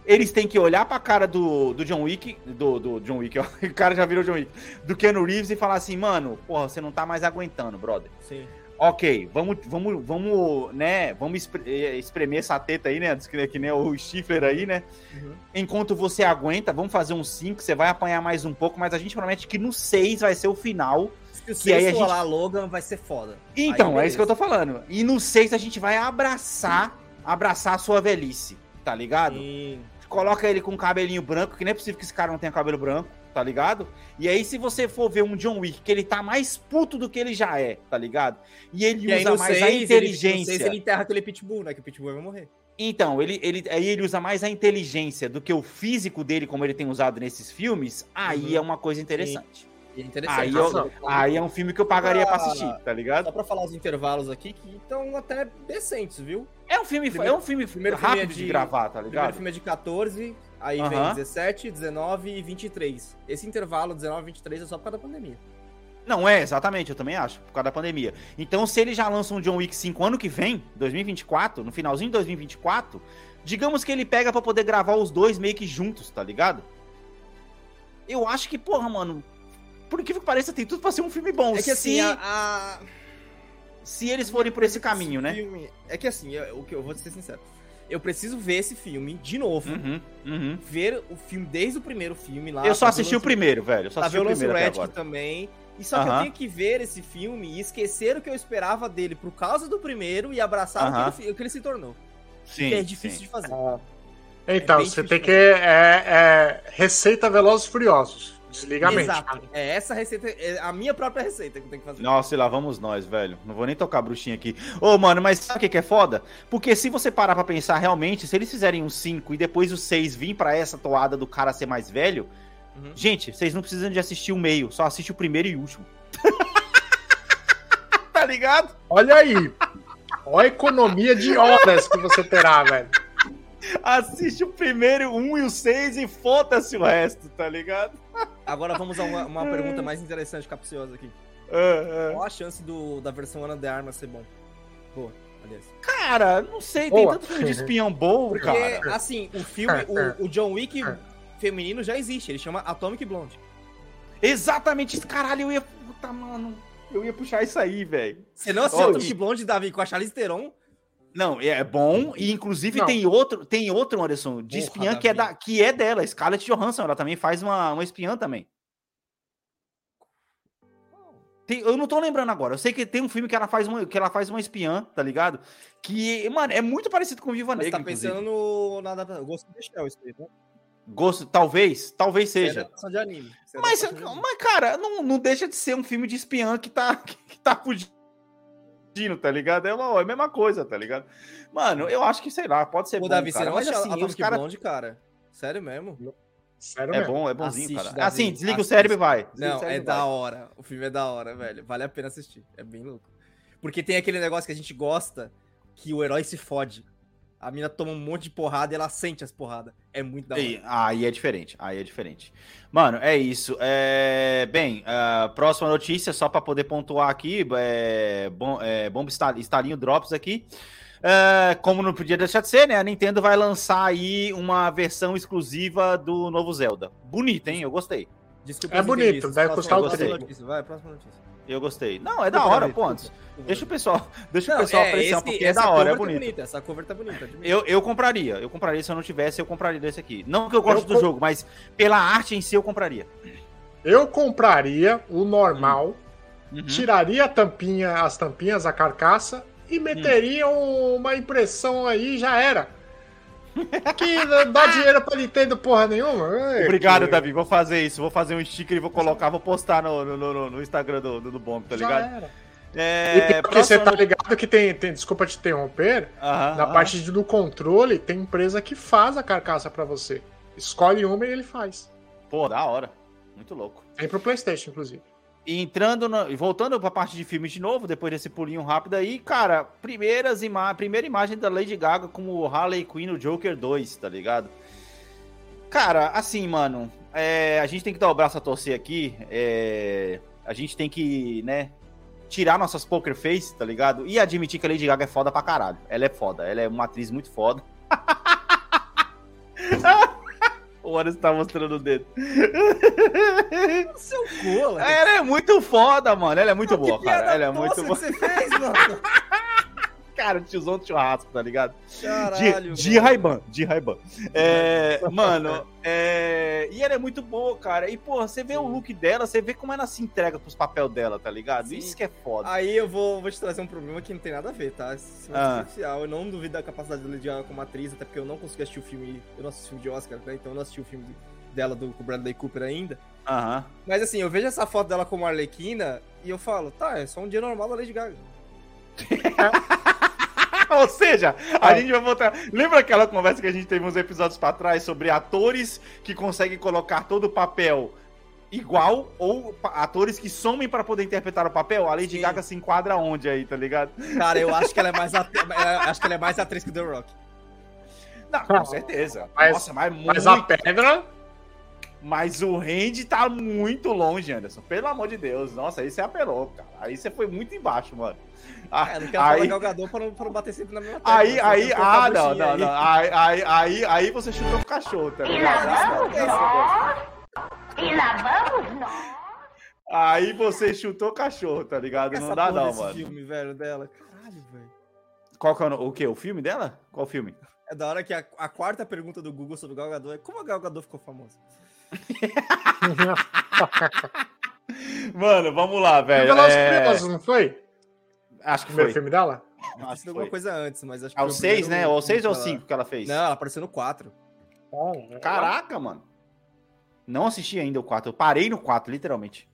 eles têm que olhar pra cara do, do John Wick, do, do John Wick, ó, o cara já virou John Wick, do Keanu Reeves e falar assim, mano, porra, você não tá mais aguentando, brother. Sim. Ok, vamos, vamos, vamos, né? Vamos eh, espremer essa teta aí, né? Que, que nem o Stifler aí, né? Uhum. Enquanto você aguenta, vamos fazer um 5, você vai apanhar mais um pouco, mas a gente promete que no 6 vai ser o final. Se o Que aí seis a gente- lá, Logan vai ser foda. Então, Aí, é isso que eu tô falando. E no 6 a gente vai abraçar, abraçar a sua velhice, tá ligado? Sim. Coloca ele com cabelinho branco, que não é possível que esse cara não tenha cabelo branco, tá ligado? E aí, se você for ver um John Wick, que ele tá mais puto do que ele já é, tá ligado? E ele E aí usa no mais 6, a ele, no inteligência. seis ele enterra aquele pitbull, né? Que o pitbull vai morrer. Então, ele, ele, aí ele usa mais a inteligência do que o físico dele, como ele tem usado nesses filmes. Aí Uhum. é uma coisa interessante. E é interessante. Aí, eu- aí é um filme que eu pagaria pra assistir, tá Só ligado? pra falar os intervalos aqui, que estão até decentes, viu? É um filme, Primeiro- é um filme primeiro filme rápido é de, de- gravar, tá O primeiro ligado? filme é de 14, aí vem Aham. 17, 19 e 23. Esse intervalo, 19 e 23, é só por causa da pandemia. Não, é, exatamente, eu também acho, por causa da pandemia. Então, se ele já lança um John Wick 5 ano que vem, 2024, no finalzinho de 2024, digamos que ele pega pra poder gravar os dois meio que juntos, tá ligado? Eu acho que, porra, mano, por incrível que pareça, tem tudo pra ser um filme bom. É que assim, se, a, a- se eles forem por esse caminho, né? filme- É que assim, eu, o que eu vou ser sincero. Eu preciso ver esse filme de novo. Uhum, uhum. Ver o filme desde o primeiro filme lá. Eu só assisti o primeiro, velho. Eu só assisti o primeiro até agora. também. E só que eu tenho que ver esse filme e esquecer o que eu esperava dele por causa do primeiro e abraçar o, que ele, o que ele se tornou. Sim, que é difícil sim. de fazer. Então, bem você tem que. É, é, receita Velozes e Furiosos. Desliga a mente. Exato. É essa receita, é a minha própria receita que eu tenho que fazer. Nossa, e lá vamos nós, velho. Não vou nem tocar a bruxinha aqui. Ô, mano, mas sabe o que que é foda? Porque se você parar pra pensar realmente, se eles fizerem um 5 e depois o 6 vir pra essa toada do cara ser mais velho, Uhum. gente, vocês não precisam de assistir o meio, só assiste o primeiro e último. tá ligado? Olha aí. Olha a economia de horas que você terá, velho. Assiste o primeiro, um e o seis e foda-se o resto, tá ligado? Agora vamos a uma, uma pergunta mais interessante, capciosa aqui. Ah, ah. Qual a chance do, da versão Ana de Armas ser bom? Boa, aliás. Cara, não sei, tem Boa. tanto filme de espião bom, Porque, cara. assim, o filme, o, o John Wick feminino já existe, ele chama Atomic Blonde. Exatamente, esse caralho, eu ia. Puta, mano. Eu ia puxar isso aí, velho. Você não assistiu Atomic Blonde, Davi, com a Charlize Theron? Não, é bom, e inclusive Não. tem outro, tem outro, Anderson, de Porra, espiã que é, da, que é dela, Scarlett Johansson, ela também faz uma, uma espiã também. Tem- eu não tô lembrando agora, eu sei que tem um filme que ela faz uma, que ela faz uma espiã, tá ligado? Que, mano, é muito parecido com Viva Mas Negra, tá pensando no, na. Ghost in the Shell, isso aí, né? Gosto, talvez, talvez É seja. de anime. É Mas, mas cara, não, não deixa de ser um filme de espiã que tá, que tá fugindo, tá ligado? É, uma, é a mesma coisa, tá ligado? Mano, eu acho que, sei lá, pode ser Ô, bom, Davi, você cara, não mas assistiu assim, os Atomic cara... Blonde, cara? Sério mesmo? Sério É mesmo. bom, é bonzinho, Assiste, cara. Davi, assim, desliga o assiste. cérebro e vai. Desliga o Não, cérebro é vai. da hora. O filme é da hora, velho. Vale a pena assistir. É bem louco. Porque tem aquele negócio que a gente gosta, que o herói se fode. A mina toma um monte de porrada e ela sente as porradas. É muito da hora. Aí, aí é diferente, aí é diferente. Mano, é isso. É, bem, a próxima notícia, só para poder pontuar aqui, é, bom, é, bomba estal- estalinho drops aqui. É, como não podia deixar de ser, né? A Nintendo vai lançar aí uma versão exclusiva do novo Zelda. Bonita, hein? Eu gostei. Desculpa É bonito, Próxima- custar o próxima triplo. Vai, próxima notícia. Eu gostei. Não, é da hora, desculpa. Deixa o pessoal, deixa o Não, pessoal é, apreciar esse- pouquinho. É da hora, é tá bonito. bonita. Essa cover tá bonita. admito. Eu, eu compraria, eu compraria. Se eu não tivesse, eu compraria desse aqui. Não que eu goste Eu do com- jogo, mas pela arte em si eu compraria. Eu compraria o normal, Uhum. tiraria a tampinha, as tampinhas, a carcaça e meteria um- uma impressão aí já era. Que não dá dinheiro pra Nintendo porra nenhuma. Ai, Obrigado, que- Davi. Vou fazer isso. Vou fazer um sticker e vou colocar, vou postar no, no, no- no Instagram do, do, do Bomb, tá Já ligado? era. É, E pior que você tá no- ligado que tem, tem desculpa te interromper, Aham, na aham. parte do controle tem empresa que faz a carcaça pra você. Escolhe uma e ele faz. Pô, da hora. Muito louco. Tem pro Playstation, inclusive. E entrando, e voltando pra parte de filmes de novo, depois desse pulinho rápido aí, cara, primeiras ima primeira imagem da Lady Gaga como Harley Quinn no Joker 2, tá ligado? Cara, assim, mano, é, a gente tem que dar o braço a torcer aqui, é, a gente tem que, né, tirar nossas poker face, tá ligado? E admitir que a Lady Gaga é foda pra caralho. Ela é foda, ela é uma atriz muito foda. o Horus tá mostrando o dedo. Seu cu, Alex. Ela é muito foda, mano. Ela é muito Que boa, cara. Ela é muito boa. que você fez, mano. Cara, tiozão de churrasco, tá ligado? Caralho, de de. Raiban, de Raiban. É, mano, é, e ela é muito boa, cara. E, porra, você vê o look dela, você vê como ela se entrega pros papéis dela, tá ligado? Sim. Isso que é foda. Aí eu vou, vou te trazer um problema que não tem nada a ver, tá? Isso é Ah. Eu não duvido da capacidade da Lady Gaga como atriz, até porque eu não consegui assistir o filme. Eu não assisti o filme de Oscar, né? Então eu não assisti o filme dela do, com Bradley Cooper ainda. Aham. Mas assim, eu vejo essa foto dela como Arlequina e eu falo, tá, é só um dia normal da Lady Gaga. Ou seja, a gente vai voltar. Lembra aquela conversa que a gente teve uns episódios pra trás sobre atores que conseguem colocar todo o papel igual ou atores que somem pra poder interpretar o papel? A Lady Sim. Gaga se enquadra onde aí, tá ligado? Cara, eu acho que ela é mais atriz, acho que ela é mais atriz que o The Rock. Não, com certeza. Mas- Nossa, mas muito. Mas a pedra. Mas o range tá muito longe, Anderson. Pelo amor de Deus. Nossa, aí você apelou, cara. Aí você foi muito embaixo, mano. Ah, É, não quero falar aí, Gal Gadot pra não, pra não bater sempre na mesma tecla, aí, aí, ah, não, não, aí. não. Aí, aí, aí, aí você chutou o cachorro, tá ligado? E lá vamos nós. Aí você chutou o cachorro, tá ligado? Essa Não dá não, mano. filme, velho, dela. Caralho, velho. Qual que é o, o quê? O filme dela? Qual filme? É da hora que a, a quarta pergunta do Google sobre o Gal Gadot é como a Gal Gadot ficou famosa? Mano, vamos lá, velho. Velozes É, Furiosos, não foi? Acho O que primeiro foi. filme dela? Ela Acho que fez alguma foi. coisa antes, mas acho que É o foi 6, primeiro né? Ou o 6 ou o ela- 5 que ela fez? Não, ela apareceu no 4. Caraca. Mano. Não assisti ainda o 4. Eu parei no 4, literalmente.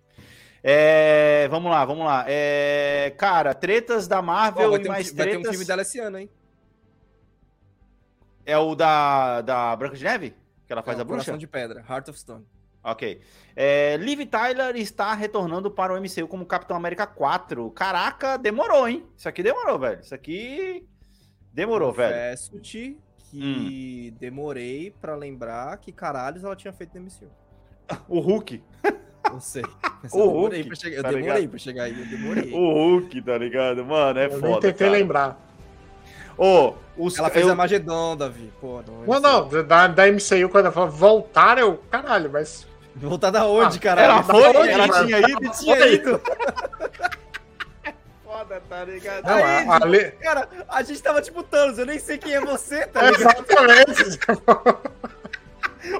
É, vamos lá, vamos lá. É, cara, tretas da Marvel vai, e ter um, mais fi- vai ter tretas. um filme dela esse ano, hein? É o da, da Branca de Neve? Que ela faz É, a bruxa? Coração de Pedra, Heart of Stone. Ok. É, Liv Tyler está retornando para o MCU como Capitão América 4. Caraca, demorou, hein? Isso aqui demorou, velho. Isso aqui demorou, velho. Hum. Confesso-te que demorei pra lembrar que caralhos ela tinha feito no MCU. O Hulk. Eu sei. O eu demorei, Hulk, pra chegar, eu tá demorei ligado? pra chegar aí, eu demorei. O Hulk, tá ligado? Mano, é Eu foda. tentei cara. lembrar. Ô, os Ela fez eu- a Magedon, Davi. Pô, não, Não, não, da, da MCU, quando ela falou voltar, eu. Caralho, mas. Voltar da onde, Ah, caralho? Ela foi? Onde, Ela mano? tinha ido? Ele tinha ido. Foda, tá ligado? Não, Aí, a, a Le- Cara, a gente tava tipo Thanos, eu nem sei quem é você, tá É, ligado? Exatamente.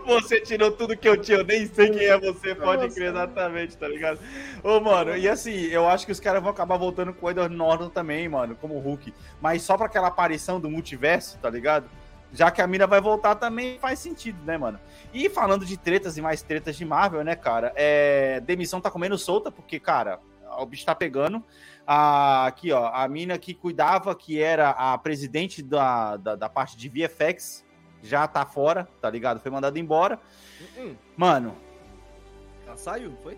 Você tirou tudo que eu tinha, eu nem sei quem é você, pode crer exatamente, tá ligado? Ô, mano, e assim, eu acho que os caras vão acabar voltando com o Edward Norton também, mano, como Hulk. Mas só pra aquela aparição do multiverso, tá ligado? Já que a mina vai voltar também faz sentido, né, mano? E falando de tretas e mais tretas de Marvel, né, cara? É... Demissão tá comendo solta, porque, cara, o bicho tá pegando. A, aqui, ó, a mina que cuidava, que era a presidente da, da, da parte de VFX, já tá fora, tá ligado? Foi mandada embora. Hum, Mano, Ela saiu, foi?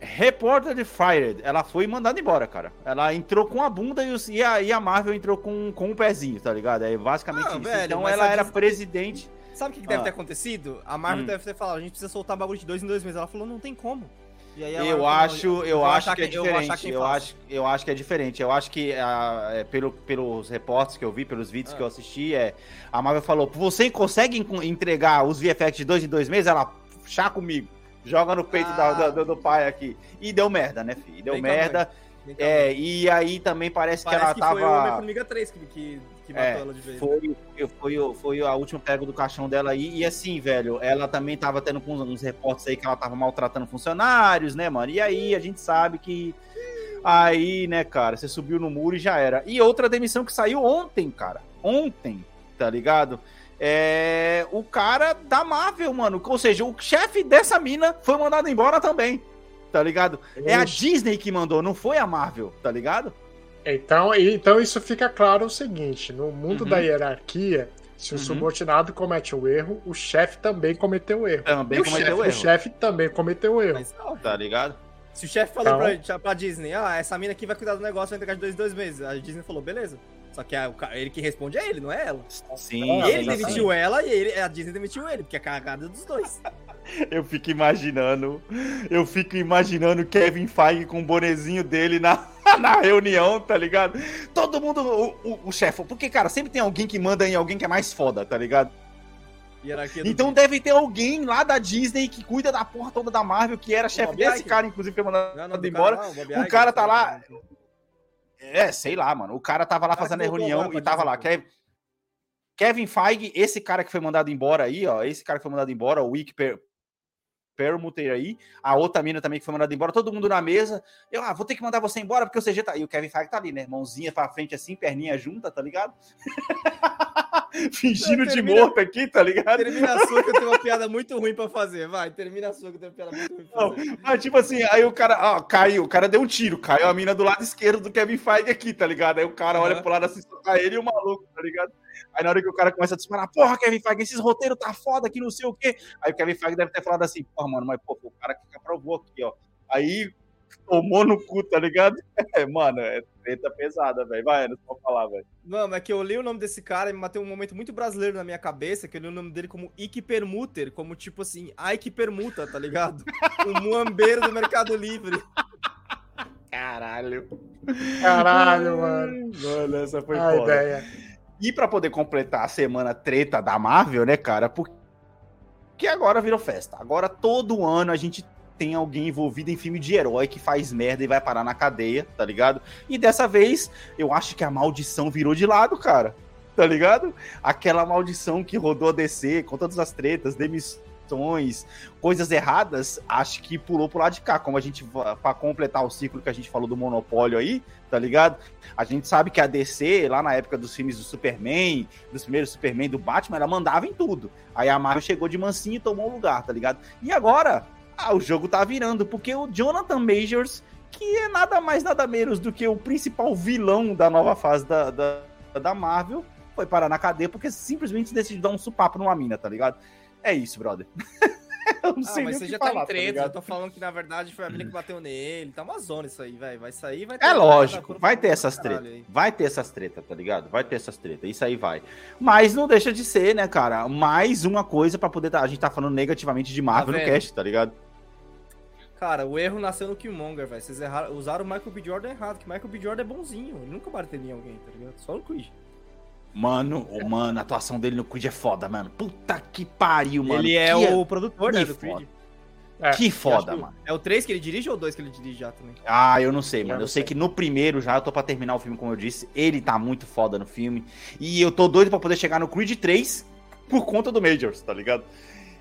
Reported Fired, ela foi mandada embora, cara. Ela entrou com a bunda e, os- e, a, e a Marvel entrou com, com o pezinho, tá ligado? É basicamente Ah, isso. velho, então ela era presidente. Sabe o que, que deve Ah. ter acontecido? A Marvel Hum. deve ter falado, a gente precisa soltar bagulho de dois em dois meses. Ela falou, não tem como. Eu acho, "Não, eu acho que é diferente. Eu faça." acho, eu acho que é diferente. Eu acho que ah, é, pelo, pelos reportes que eu vi, pelos vídeos Ah. que eu assisti, é a Marvel falou: você consegue en- entregar os VFX de dois em dois meses? Ela chá comigo. Joga no peito Ah. da- do, do pai aqui. E deu merda, né, filho? Deu Bem merda. É, e aí também parece, Parece que ela que tava. foi o Homem-Formiga 3 que, que, que matou É, ela de vez. né? Foi, foi, foi a última pega do caixão dela aí. E assim, velho, ela também tava tendo com uns, uns reportes aí que ela tava maltratando funcionários, né, mano? E aí a gente sabe que. Aí, né, cara, você subiu no muro e já era. E outra demissão que saiu ontem, cara. Ontem, tá ligado? É. O cara da Marvel, mano. Ou seja, o chefe dessa mina foi mandado embora também. Tá ligado? É a Disney que mandou, não foi a Marvel, tá ligado? Então, então isso fica claro o seguinte: no mundo Uhum. da hierarquia, se o Uhum. subordinado comete o erro, o chefe também cometeu o erro. Também o cometeu chefe- erro. O chefe também cometeu o erro. Mas, ó, Tá ligado? se o chefe falou Então- pra, pra Disney, ah, essa mina aqui vai cuidar do negócio, vai entregar de dois em dois meses. A Disney falou, beleza. Só que a- o ele que responde é ele, não é ela. Sim. Ele exatamente. demitiu ela e ele, a Disney demitiu ele, porque é a cagada dos dois. Eu fico imaginando, eu fico imaginando Kevin Feige com o bonezinho dele na, na reunião, tá ligado? Todo mundo, o, o, o chefe, porque, cara, sempre tem alguém que manda em alguém que é mais foda, tá ligado? Então deve ter alguém lá da Disney que cuida da porra toda da Marvel, que era chefe desse Iger. cara, inclusive, foi mandado Não, não, embora. cara Bob o cara tá lá- É, sei lá, mano. O cara tava lá cara fazendo a reunião e tava lá. Disney, Kev- Kevin Feige, esse cara que foi mandado embora aí, ó. Esse cara que foi mandado embora, o Wick. Permuter aí. A outra mina também que foi mandada embora. Todo mundo na mesa. Eu, ah, vou ter que mandar você embora porque o CG tá aí. O Kevin Feige tá ali, né? Mãozinha pra frente assim, perninha junta, tá ligado? Fingindo de Termina- morto aqui, tá ligado? Termina a sua que eu tenho uma piada muito ruim pra fazer. Vai, termina a sua que eu tenho uma piada muito ruim pra Não, fazer. mas tipo assim, aí o cara, ó, caiu, o cara deu um tiro, caiu a mina do lado esquerdo do Kevin Feige aqui, tá ligado? Aí o cara olha Aham. pro lado assim, só tá ele e o maluco, tá ligado? Aí na hora que o cara começa a disparar, porra, Kevin Feige, esses roteiros tá foda aqui, não sei o quê. Aí o Kevin Feige deve ter falado assim, porra, mano, mas pô, o cara que aprovou aqui, ó. Aí tomou no cu, tá ligado? É, mano, é treta pesada, velho. Vai, não pode falar, velho. Mano, é que eu li o nome desse cara e me bateu um momento muito brasileiro na minha cabeça, que eu li o nome dele como Ike Permuter, como tipo assim, Ike Permuta, tá ligado? O muambeiro do Mercado Livre. Caralho. Caralho, mano. Mano, essa foi A foda. ideia. E pra poder completar a semana treta da Marvel, né, cara? Porque agora virou festa. Agora todo ano a gente tem alguém envolvido em filme de herói que faz merda e vai parar na cadeia, tá ligado? E dessa vez, eu acho que a maldição virou de lado, cara. Tá ligado? Aquela maldição que rodou a DC com todas as tretas, demissões questões, coisas erradas, acho que pulou pro lado de cá. Como a gente, para completar o ciclo que a gente falou do monopólio aí, tá ligado? A gente sabe que a DC, lá na época dos filmes do Superman, dos primeiros Superman do Batman, ela mandava em tudo. Aí a Marvel chegou de mansinho e tomou o lugar, tá ligado? E agora, ah, o jogo tá virando, porque o Jonathan Majors, que é nada mais, nada menos do que o principal vilão da nova fase da, da, da Marvel, foi parar na cadeia porque simplesmente decidiu dar um supapo numa mina, tá ligado? É isso, brother. Eu não Ah, sei mas você já falar, tá em treta, ligado? eu tô falando que na verdade foi a mina que bateu nele. Tá uma zona isso aí, velho. Vai sair, vai É vai lógico, vai ter essas tretas. Vai ter essas tretas, tá ligado? Vai ter essas tretas. Isso aí vai. Mas não deixa de ser, né, cara? Mais uma coisa pra poder. tá- A gente tá falando negativamente de Marvel no vendo? cast, tá ligado? Cara, o erro nasceu no Killmonger, velho. Vocês erraram, usaram o Michael B. Jordan errado, que o Michael B. Jordan é bonzinho. Ele nunca bateria em alguém, tá ligado? Só no Creed. Mano, ô, mano, a atuação dele no Creed é foda, mano. Puta que pariu, mano. ele é que, o produtor, né, que do Creed. É, Que Eu foda, mano. É o 3 que ele dirige ou o 2 que ele dirige já também? Ah, eu não sei, Eu mano. não Eu sei sei. que no primeiro já, eu tô pra terminar o filme, como eu disse. Ele tá muito foda no filme. E eu tô doido pra poder chegar no Creed 3 por conta do Majors, tá ligado?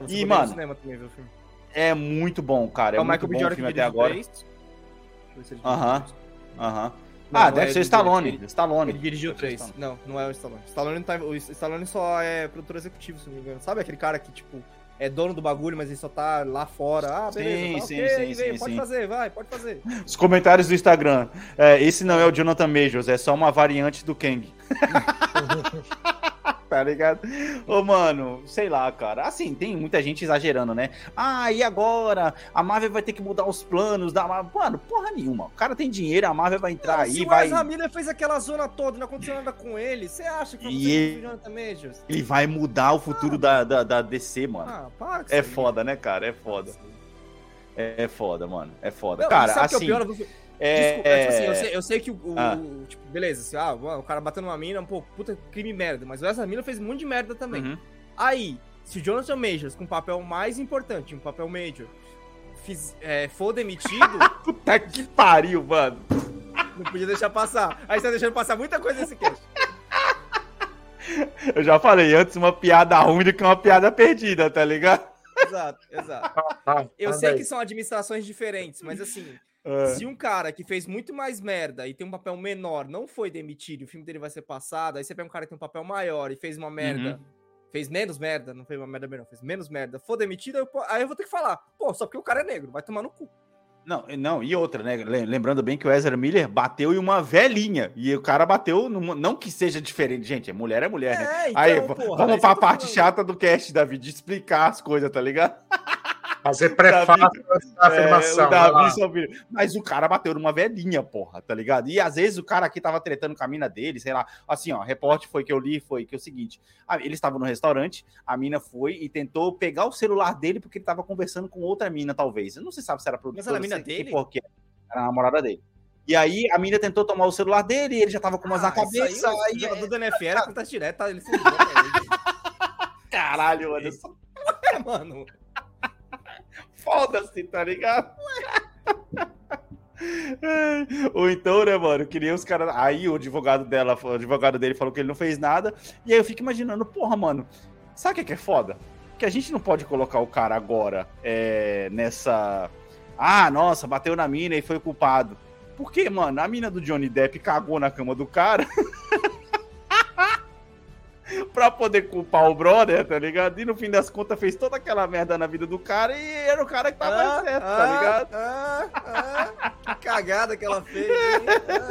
E, mano, no cinema também ver o filme. É muito bom, cara. É, É o muito Michael bom o filme até agora. 3. Deixa eu ver se ele Aham. Aham. Ah, não deve é ser Stallone. ele- Stallone. Ele dirigiu o Deve ser 3. Stallone. Não, não é o Stallone. Stallone não tá, o Stallone só é produtor executivo, se não me engano. Sabe aquele cara que, tipo, é dono do bagulho, mas ele só tá lá fora. Ah, beleza, Sim, tá sim, ok, sim, veio, sim, pode sim. fazer, vai, pode fazer. Os comentários do Instagram. É, esse não é o Jonathan Majors, é só uma variante do Kang. tá ligado? Ô, mano, sei lá, cara. Assim, tem muita gente exagerando, né? Ah, e agora? A Marvel vai ter que mudar os planos da Marvel. Mano, porra nenhuma. O cara tem dinheiro, a Marvel vai entrar Não, aí, se o vai. Ezra Miller fez aquela zona toda não aconteceu nada com ele, você acha que E ele- o Majors? Ele vai mudar o futuro da, da, da DC, mano. Ah, para É foda, né, cara? É foda. É, é foda, mano. É foda. Não, cara, o que é o assim. pior? É- Desculpa, é, tipo assim, eu sei, eu sei que o, o- Ah. o- Tipo, beleza, assim, ah, o cara batendo uma mina, pô, puta crime merda. Mas Ezra Miller fez um monte de merda também. Uhum. Aí, se o Jonathan Majors, com um papel mais importante, um papel major, fiz, é, for demitido, Puta que pariu, mano. não podia deixar passar. Aí você tá deixando passar muita coisa nesse cast. Eu já falei antes, uma piada ruim do que uma piada perdida, tá ligado? Exato, exato. Ah, Eu manda sei que são administrações diferentes, mas assim, É. se um cara que fez muito mais merda e tem um papel menor não foi demitido, o filme dele vai ser passado, aí você pega um cara que tem um papel maior e fez uma merda, fez menos merda, não fez uma merda menor, fez menos merda, for demitido, aí eu, aí eu vou ter que falar, pô, só porque o cara é negro, vai tomar no cu. Não, não, e outra, né? Lem- Lembrando bem que o Ezra Miller bateu em uma velhinha. E o cara bateu. Numa... Não que seja diferente, gente. é Mulher é mulher, né? É, então, Aí, porra, vamos é isso pra tô parte falando. chata do cast, Davi, de explicar as coisas, tá ligado? Fazer prefácio da afirmação. É, o. Davi só vira- Mas o cara bateu numa velhinha, porra, tá ligado? E às vezes o cara aqui tava tretando com a mina dele, sei lá. Assim, ó, repórter foi que eu li, foi que é o seguinte: a- ele estava no restaurante, a mina foi e tentou pegar o celular dele porque ele tava conversando com outra mina, talvez. Eu não sei sabe se era produtora. Mas era a mina dele? porra que era. Era a namorada dele. E aí a mina tentou tomar o celular dele, e ele já tava com umas na Ah, aí, cabeça. o Aí, jogador do NFL era contato direto, tá? Ele caralho, mano. isso- É, mano. Foda-se, tá ligado? Ou então, né, mano, que os caras. Aí o advogado dela, o advogado dele falou que ele não fez nada. E aí eu fico imaginando, porra, mano, sabe o que é, que é foda? Que a gente não pode colocar o cara agora é, nessa. Ah, nossa, bateu na mina e foi culpado. Porque, mano, a mina do Johnny Depp cagou na cama do cara. pra poder culpar o brother, tá ligado? E no fim das contas fez toda aquela merda na vida do cara e era o cara que tava Ah, certo, ah, tá ligado? Ah, ah, que cagada que ela fez. hein?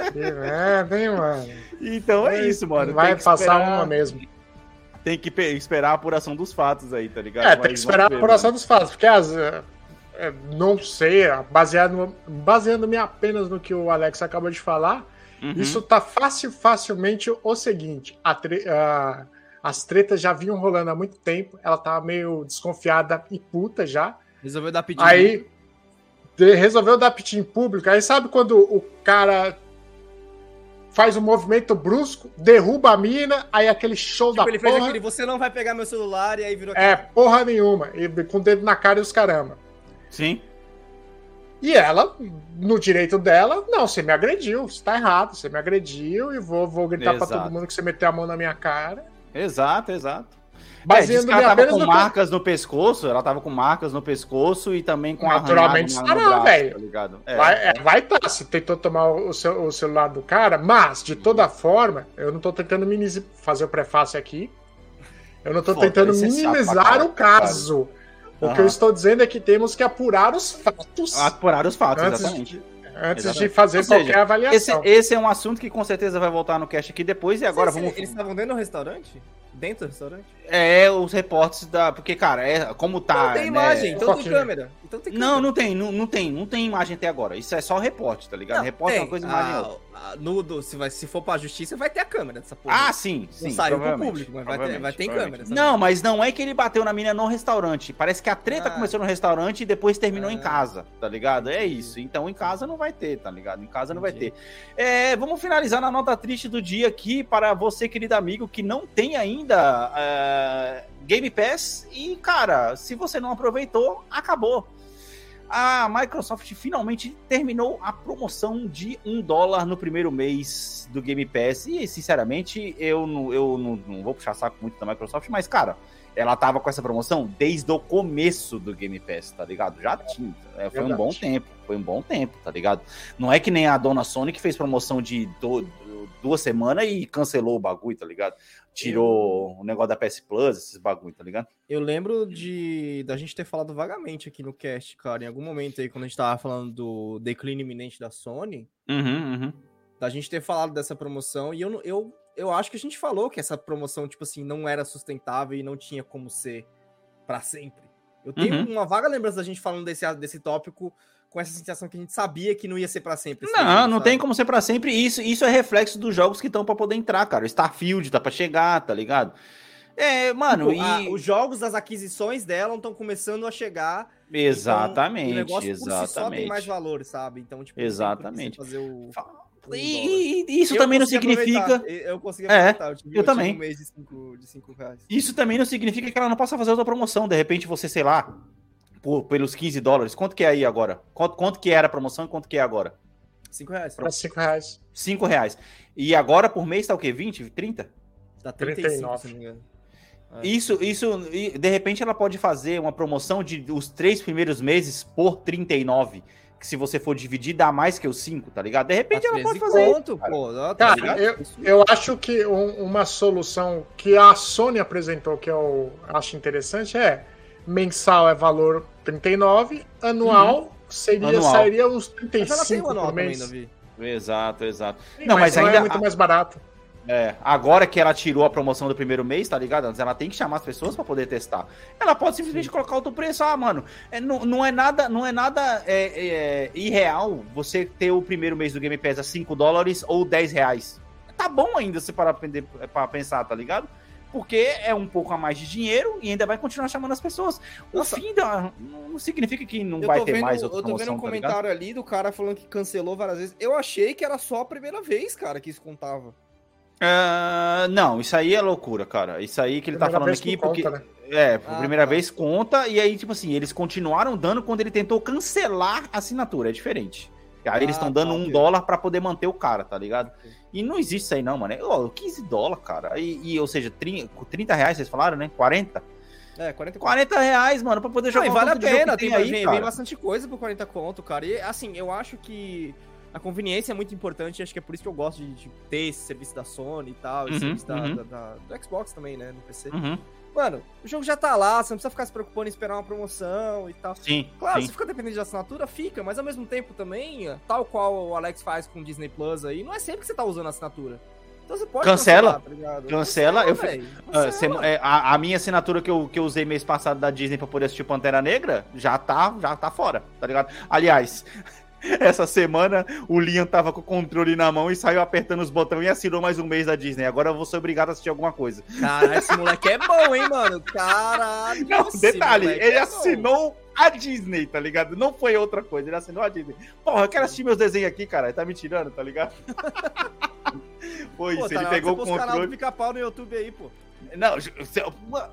Ah. Que merda, hein, mano? Então é isso, mano. Vai Tem passar esperar- uma mesmo. Tem que pe- esperar a apuração dos fatos aí, tá ligado? É, tem Mas que esperar a vamos ver, apuração dos fatos, porque as, é, é, não sei, baseado, baseando-me apenas no que o Alex acabou de falar, mano. Uhum. isso tá fácil, facilmente o seguinte: a tre- a- as tretas já vinham rolando há muito tempo, ela tava meio desconfiada e puta já. Resolveu dar pedido. Aí de- resolveu dar piti em público. Aí sabe quando o cara faz um movimento brusco, derruba a mina, aí aquele show Tipo, da ele fez porra. aquele, você não vai pegar meu celular e aí virou É, porra nenhuma. E com o dedo na cara e os caramba. Sim. E ela, no direito dela, não, você me agrediu, você tá errado, você me agrediu e vou, vou gritar pra Exato. todo mundo que você meteu a mão na minha cara. Exato, exato. Diz que ela tava com marcas no pescoço, ela tava com marcas no pescoço e também com Naturalmente estará, velho. Tá? É. Vai é, vai tá, se tentou tomar o, seu- o celular do cara, mas, de toda forma, eu não tô tentando minimizar, fazer o prefácio aqui. Eu não tô Foda, tentando é pra minimizar o caso. O que eu estou dizendo é que temos que apurar os fatos Apurar os fatos, antes, exatamente. de, antes de Exatamente. fazer Ou seja, qualquer avaliação. Esse, esse é um assunto que com certeza vai voltar no cast aqui depois e agora se vamos. Eles estavam dentro do restaurante? Dentro do restaurante? É, os reportes da. Porque, cara, é como tá. não tem né? imagem, então tem Foquinha. câmera. Então tem câmera. Não, não tem, não, não tem, não tem imagem até agora. Isso é só reporte, tá ligado? Não, reporte é uma coisa, imagem é Ah, ah, no, do- se, vai, se for pra justiça, vai ter a câmera dessa porra. Ah, sim, sim. não saiu pro público, mas vai ter, vai ter câmera. Não, mas não é que ele bateu na mina no restaurante. Parece que a treta Ah. começou no restaurante e depois terminou em Ah. casa, tá ligado? É isso. Então em casa não vai ter, tá ligado? Em casa não vai Entendi. ter. É, vamos finalizar na nota triste do dia aqui para você, querido amigo, que não tem ainda é, Game Pass. E, cara, se você não aproveitou, acabou. A Microsoft finalmente terminou a promoção de um dólar no primeiro mês do Game Pass. E, sinceramente, eu, não, eu não, não vou puxar saco muito da Microsoft, mas, cara, ela tava com essa promoção desde o começo do Game Pass, tá ligado? Já tinha. É, foi um bom tempo. Foi um bom tempo, tá ligado? Não é que nem a dona Sony que fez promoção de do- duas semanas e cancelou o bagulho, tá ligado? Tirou o negócio da PS Plus, esses bagulho, tá ligado? Eu lembro de da gente ter falado vagamente aqui no cast, cara, em algum momento aí, quando a gente tava falando do declínio iminente da Sony, Uhum, uhum. da gente ter falado dessa promoção, e eu, não- eu, eu acho que a gente falou que essa promoção, tipo assim, não era sustentável e não tinha como ser pra sempre. Eu tenho Uhum. uma vaga lembrança da gente falando desse, desse tópico com essa sensação que a gente sabia que não ia ser pra sempre. esse Não, não sabe? tem como ser pra sempre. Isso, isso é reflexo dos jogos que estão pra poder entrar, cara. O Starfield tá pra chegar, tá ligado? É, mano, Tipo, a- e. os jogos das aquisições dela estão começando a chegar. então, Exatamente, o negócio por si só tem exatamente. mais valor, sabe? Então, tipo, Exatamente. Fazer o, E, e isso Eu também não significa. aproveitar, Eu consegui É, eu, tive, eu tive também. um mês de 5 de cinco reais. Isso também não significa que ela não possa fazer outra promoção. De repente, você, sei lá, por, pelos 15 dólares. Quanto que é aí agora? Quanto, quanto que era a promoção e quanto que é agora? 5 reais. Para 5 reais. 5 reais. E agora por mês tá o quê? 20? 30? Dá 35, 39. se não me engano. É. Isso, isso, e, de repente ela pode fazer uma promoção de os três primeiros meses por 39. Que se você for dividir, dá mais que os 5, tá ligado? De repente ela pode fazer. conto, cara. pô. tá Cara, ligado? eu, eu acho que um- uma solução que a Sony apresentou que eu acho interessante é mensal é valor 39, anual seria Uhum. Anual. sairia uns Mas ela tem 35 o anual por também, mês. Davi. Exato, exato. Sim, Não, mas não ainda- é muito mais barato. É, agora que ela tirou a promoção do primeiro mês, tá ligado? Antes ela tem que chamar as pessoas pra poder testar. Ela pode simplesmente colocar outro preço. Ah, mano, é, não, não é nada, não é nada é, é, irreal você ter o primeiro mês do Game Pass a 5 dólares ou 10 reais. Tá bom ainda se parar pra pensar, tá ligado? Porque é um pouco a mais de dinheiro e ainda vai continuar chamando as pessoas. O Nossa. fim da. Não significa que não Eu vai tô ter vendo, mais outra eu tô vendo um tá ligado? comentário ali do cara falando que cancelou várias vezes. Eu achei que era só a primeira vez, cara, que isso contava. Ah, não, isso aí é loucura, cara. Isso aí que ele tá Primeira falando vez que aqui, porque. conta, né? É, por Ah, primeira tá. vez conta, e aí, tipo assim, eles continuaram dando quando ele tentou cancelar a assinatura, é diferente. Aí eles Ah, estão dando tá, um ok. dólar pra poder manter o cara, tá ligado? E não existe isso aí, não, mano. É, ó, 15 dólares, cara. E, e, ou seja, 30, 30 reais, vocês falaram, né? 40? É, 44. 40 reais, mano, pra poder Não, jogar e um vale a pena, que tem, aí, vem, vem bastante coisa por 40 conto, cara. E assim, eu acho que a conveniência é muito importante, acho que é por isso que eu gosto de, de ter esse serviço da Sony e tal, esse Uhum, serviço da, uhum. da- da- do Xbox também, né, no PC. Uhum. Mano, o jogo já tá lá, você não precisa ficar se preocupando em esperar uma promoção e tal. Sim, Claro, sim. se fica dependendo de assinatura, fica, mas ao mesmo tempo também, tal qual o Alex faz com o Disney Plus aí, não é sempre que você tá usando a assinatura. Então você pode Cancela. cancelar, tá ligado? Cancela, eu Ah, cancela. é, a, a minha assinatura que eu, que eu usei mês passado da Disney pra poder assistir Pantera Negra já tá, já tá fora, tá ligado? Aliás, essa semana o Liam tava com o controle na mão e saiu apertando os botões e assinou mais um mês da Disney. Agora eu vou ser obrigado a assistir alguma coisa. Caralho, esse moleque é bom, hein, mano? Caralho. Não, detalhe, ele é bom. assinou a Disney, tá ligado? Não foi outra coisa, ele assinou a Disney. Porra, eu quero assistir meus desenhos aqui, cara. Tá me tirando, tá ligado? Foi Pô, isso, tá ele pegou o os canal do controle. pica-pau no YouTube aí, pô. Não,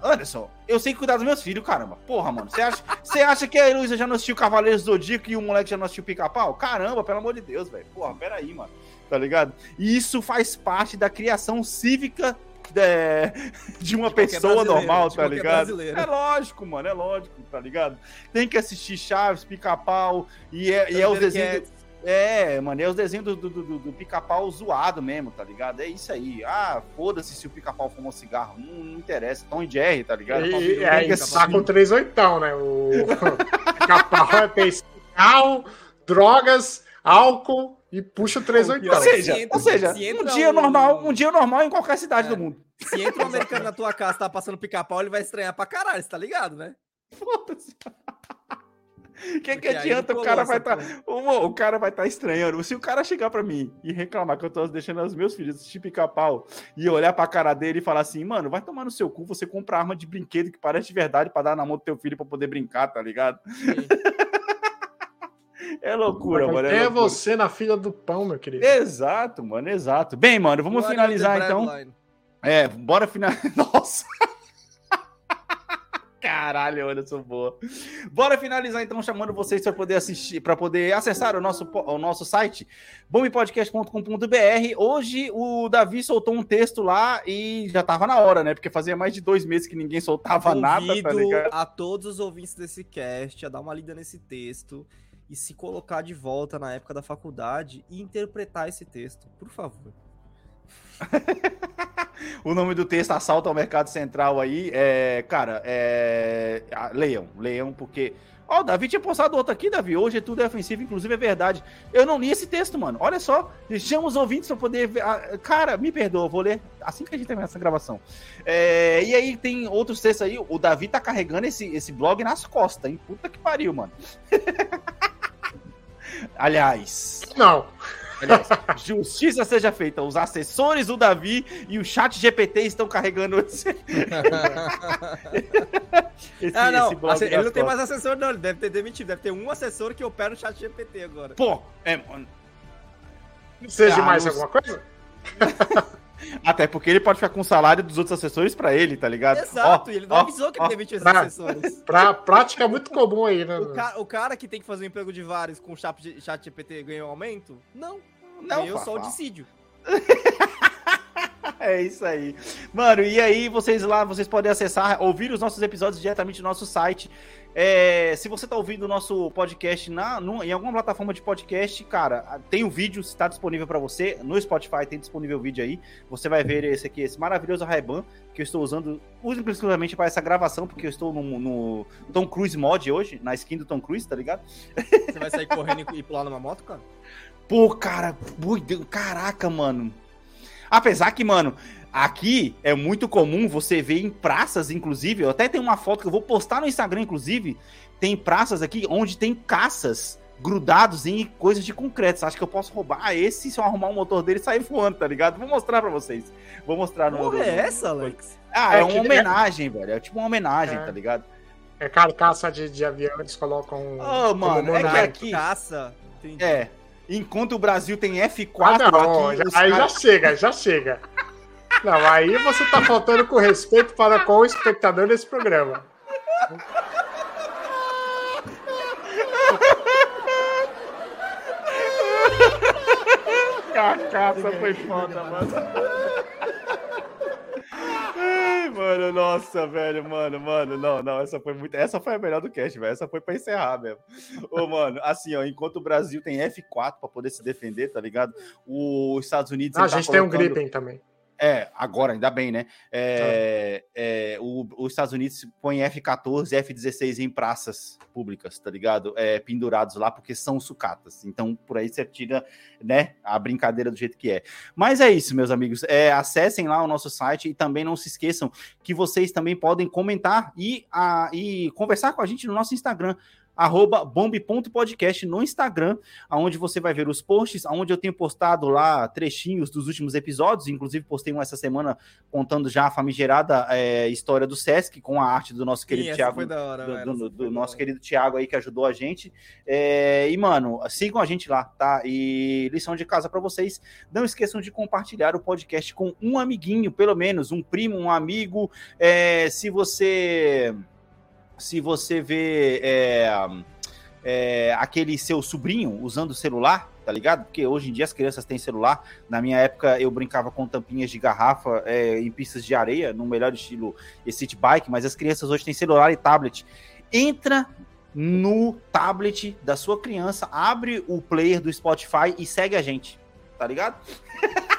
Anderson, eu sei cuidar dos meus filhos, caramba. Porra, mano. Você acha, você acha que a Heloísa já não assistiu Cavaleiros do Zodíaco e o moleque já não assistiu Pica-Pau? Caramba, pelo amor de Deus, velho. Porra, peraí, mano. Tá ligado? E isso faz parte da criação cívica é, de uma qualquer pessoa normal, de tá ligado? brasileiro. É lógico, mano, é lógico, tá ligado? Tem que assistir Chaves, Pica-Pau, e é, e é os desenhos... É, mano, é os desenhos do, do, do- do pica-pau zoado mesmo, tá ligado? É isso aí. Ah, foda-se se o pica-pau fumou cigarro. Não, não interessa. Tom e Jerry, tá ligado? E, Tem e que aí assistir. tá com três oitão, né? O Capau tem cigarro, drogas, álcool e puxa o três Ou oitão. Ou Se seja, entra- ou seja se um dia um- normal, um dia normal em qualquer cidade É. do mundo. Se entra um americano na tua casa e tá passando pica-pau, ele vai estranhar pra caralho, você tá ligado, né? Foda-se. O que, que adianta? O cara vai estar. o, o cara vai estar estranhando. Se o cara chegar pra mim e reclamar que eu tô deixando os meus filhos assistir pica-pau e olhar pra cara dele e falar assim, mano, vai tomar no seu cu, você compra arma de brinquedo que parece de verdade pra dar na mão do teu filho pra poder brincar, tá ligado? É loucura, mano. É, É loucura. você na fila do pão, meu querido. Exato, mano, exato. Bem, mano, vamos finalizar então. É, bora finalizar. Nossa! Caralho, Anderson, boa. Bora finalizar então chamando vocês para poder assistir, para poder acessar o nosso, o nosso site, bombpodcast.com.br. Hoje o Davi soltou um texto lá e já tava na hora, né? Porque fazia mais de dois meses que ninguém soltava nada, tá Convido ligado? a todos os ouvintes desse cast a dar uma lida nesse texto e se colocar de volta na época da faculdade e interpretar esse texto, por favor. O nome do texto Assalto ao Mercado Central aí é, cara, é. Leiam, leiam, porque. Ó, o Davi tinha postado outro aqui, Davi. Hoje é tudo ofensivo, inclusive é verdade. Eu não li esse texto, mano. Olha só, chama os ouvintes pra poder ver. Cara, me perdoa, vou ler assim que a gente terminar essa gravação. É, e aí tem outros textos aí. O Davi tá carregando esse, esse blog nas costas, hein? Puta que pariu, mano. Aliás. Não. Aliás, justiça seja feita. Os assessores do Davi e o chat GPT estão carregando esse, esse, ah, não. esse ele não tem mais assessor, não. Ele deve ter demitido. Deve ter um assessor que opera o chat GPT agora. Pô, é, mano, de Ah, mais alguma coisa? até porque ele pode ficar com o salário dos outros assessores pra ele, tá ligado? Exato, Ó, e ele não ó, avisou que ó. ele demitiu esses assessores. Pra prática muito comum aí, né? O, ca- o cara que tem que fazer o emprego de vários com o chat, chat GPT ganhou um aumento? Não. Não, ganhou só o dissídio. É isso aí. Mano, e aí vocês lá, vocês podem acessar, ouvir os nossos episódios diretamente no nosso site. É, se você tá ouvindo o nosso podcast na, no- em alguma plataforma de podcast, cara, tem o vídeo, está disponível para você. No Spotify tem disponível o vídeo aí. Você vai ver esse aqui, esse maravilhoso Ray-Ban que eu estou usando uso exclusivamente para essa gravação, porque eu estou no, no Tom Cruise mod hoje, na skin do Tom Cruise, tá ligado? Você vai sair correndo e- pular numa moto, cara? Pô, cara, caraca, mano. Apesar que, mano, aqui é muito comum você ver em praças, inclusive, eu até tenho uma foto que eu vou postar no Instagram, inclusive, tem praças aqui onde tem caças grudados em coisas de concreto. Você acha que eu posso roubar esse se eu arrumar o motor dele e sair voando, tá ligado? Vou mostrar pra vocês. Vou mostrar no... Porra, é essa, Alex? Ah, é, É uma que- homenagem, velho. É tipo uma homenagem, É. tá ligado? É carcaça de, de avião, eles colocam. Ô, mano, é que aqui... Caça. Entendi. É. Enquanto o Brasil tem F4 Ah, não, aqui... já- aí caras- já chega, já chega. Não, aí você tá faltando com respeito para com o espectador desse programa. A caça foi foda, mano. Ai, mano, nossa, velho, mano, mano, não, não, essa foi muito, essa foi a melhor do cast, velho, essa foi pra encerrar mesmo. Ô, mano, assim, ó, enquanto o Brasil tem F4 pra poder se defender, tá ligado? Os Estados Unidos... Ah, a tá gente tem um colocando- Gripen também. É, agora, ainda bem, né? É, é, o- os Estados Unidos põem F-14 e F-16 em praças públicas, tá ligado? É, pendurados lá, porque são sucatas. Então, por aí você tira, né, a brincadeira do jeito que é. Mas é isso, meus amigos. É, acessem lá o nosso site e também não se esqueçam que vocês também podem comentar e, a, e conversar com a gente no nosso Instagram, arroba bombe.podcast no Instagram, onde você vai ver os posts, onde eu tenho postado lá trechinhos dos últimos episódios, inclusive postei um essa semana contando já a famigerada é, história do Sesc, com a arte do nosso querido Sim, Thiago, hora, do, velho, do- do nosso querido Thiago aí que ajudou a gente. É, e, mano, sigam a gente lá, tá? E lição de casa para vocês, não esqueçam de compartilhar o podcast com um amiguinho, pelo menos, um primo, um amigo. É, se você se você vê é, é, aquele seu sobrinho usando celular, tá ligado? Porque hoje em dia as crianças têm celular. Na minha época eu brincava com tampinhas de garrafa é, em pistas de areia, no melhor estilo city bike, mas as crianças hoje têm celular e tablet. Entra no tablet da sua criança, abre o player do Spotify e segue a gente, tá ligado?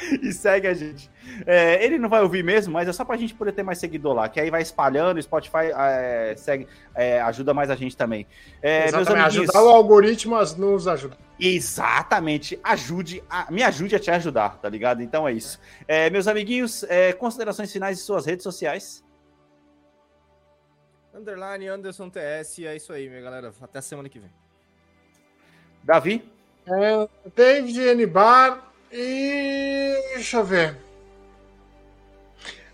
e segue a gente. É, ele não vai ouvir mesmo, mas é só pra gente poder ter mais seguidor lá, que aí vai espalhando, o Spotify é, segue, é, ajuda mais a gente também. É, meus Exatamente, amiguinhos, ajudar o algoritmo nos ajudar. Exatamente, ajude, a, me ajude a te ajudar, tá ligado? Então é isso. É, meus amiguinhos, é, considerações finais de suas redes sociais. Underline Anderson TS, é isso aí, minha galera. Até a semana que vem. Davi? É, David N. Bar e. Deixa eu ver.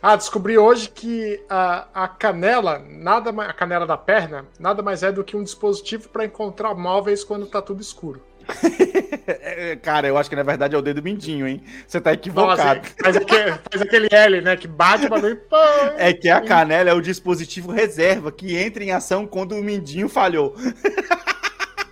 Ah, descobri hoje que a, a canela, nada mais, a canela da perna, nada mais é do que um dispositivo para encontrar móveis quando tá tudo escuro. É, Cara, eu acho que na verdade é o dedo mindinho, hein? Você tá Nossa, equivocado. faz, aquele, faz aquele L, né? Que bate o bagulho e pô, É que a canela é o dispositivo reserva que entra em ação quando o mindinho falhou.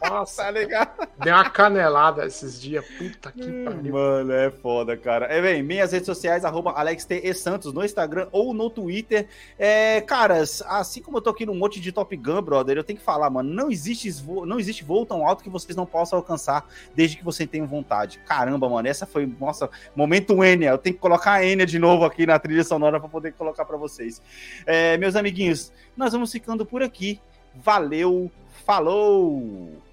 Nossa, Tá ligado? deu uma canelada esses dias. Puta que pariu. Mano, é foda, cara. É bem, minhas redes sociais, arroba Alex T. E. Santos no Instagram ou no Twitter. É, caras, assim como eu tô aqui num monte de Top Gun, brother, eu tenho que falar, mano, não existe, voo, não existe voo tão alto que vocês não possam alcançar desde que vocês tenham vontade. Caramba, mano, essa foi, nossa, momento Enya. Eu tenho que colocar a Enya de novo aqui na trilha sonora pra poder colocar pra vocês. É, meus amiguinhos, nós vamos ficando por aqui. Valeu, falou!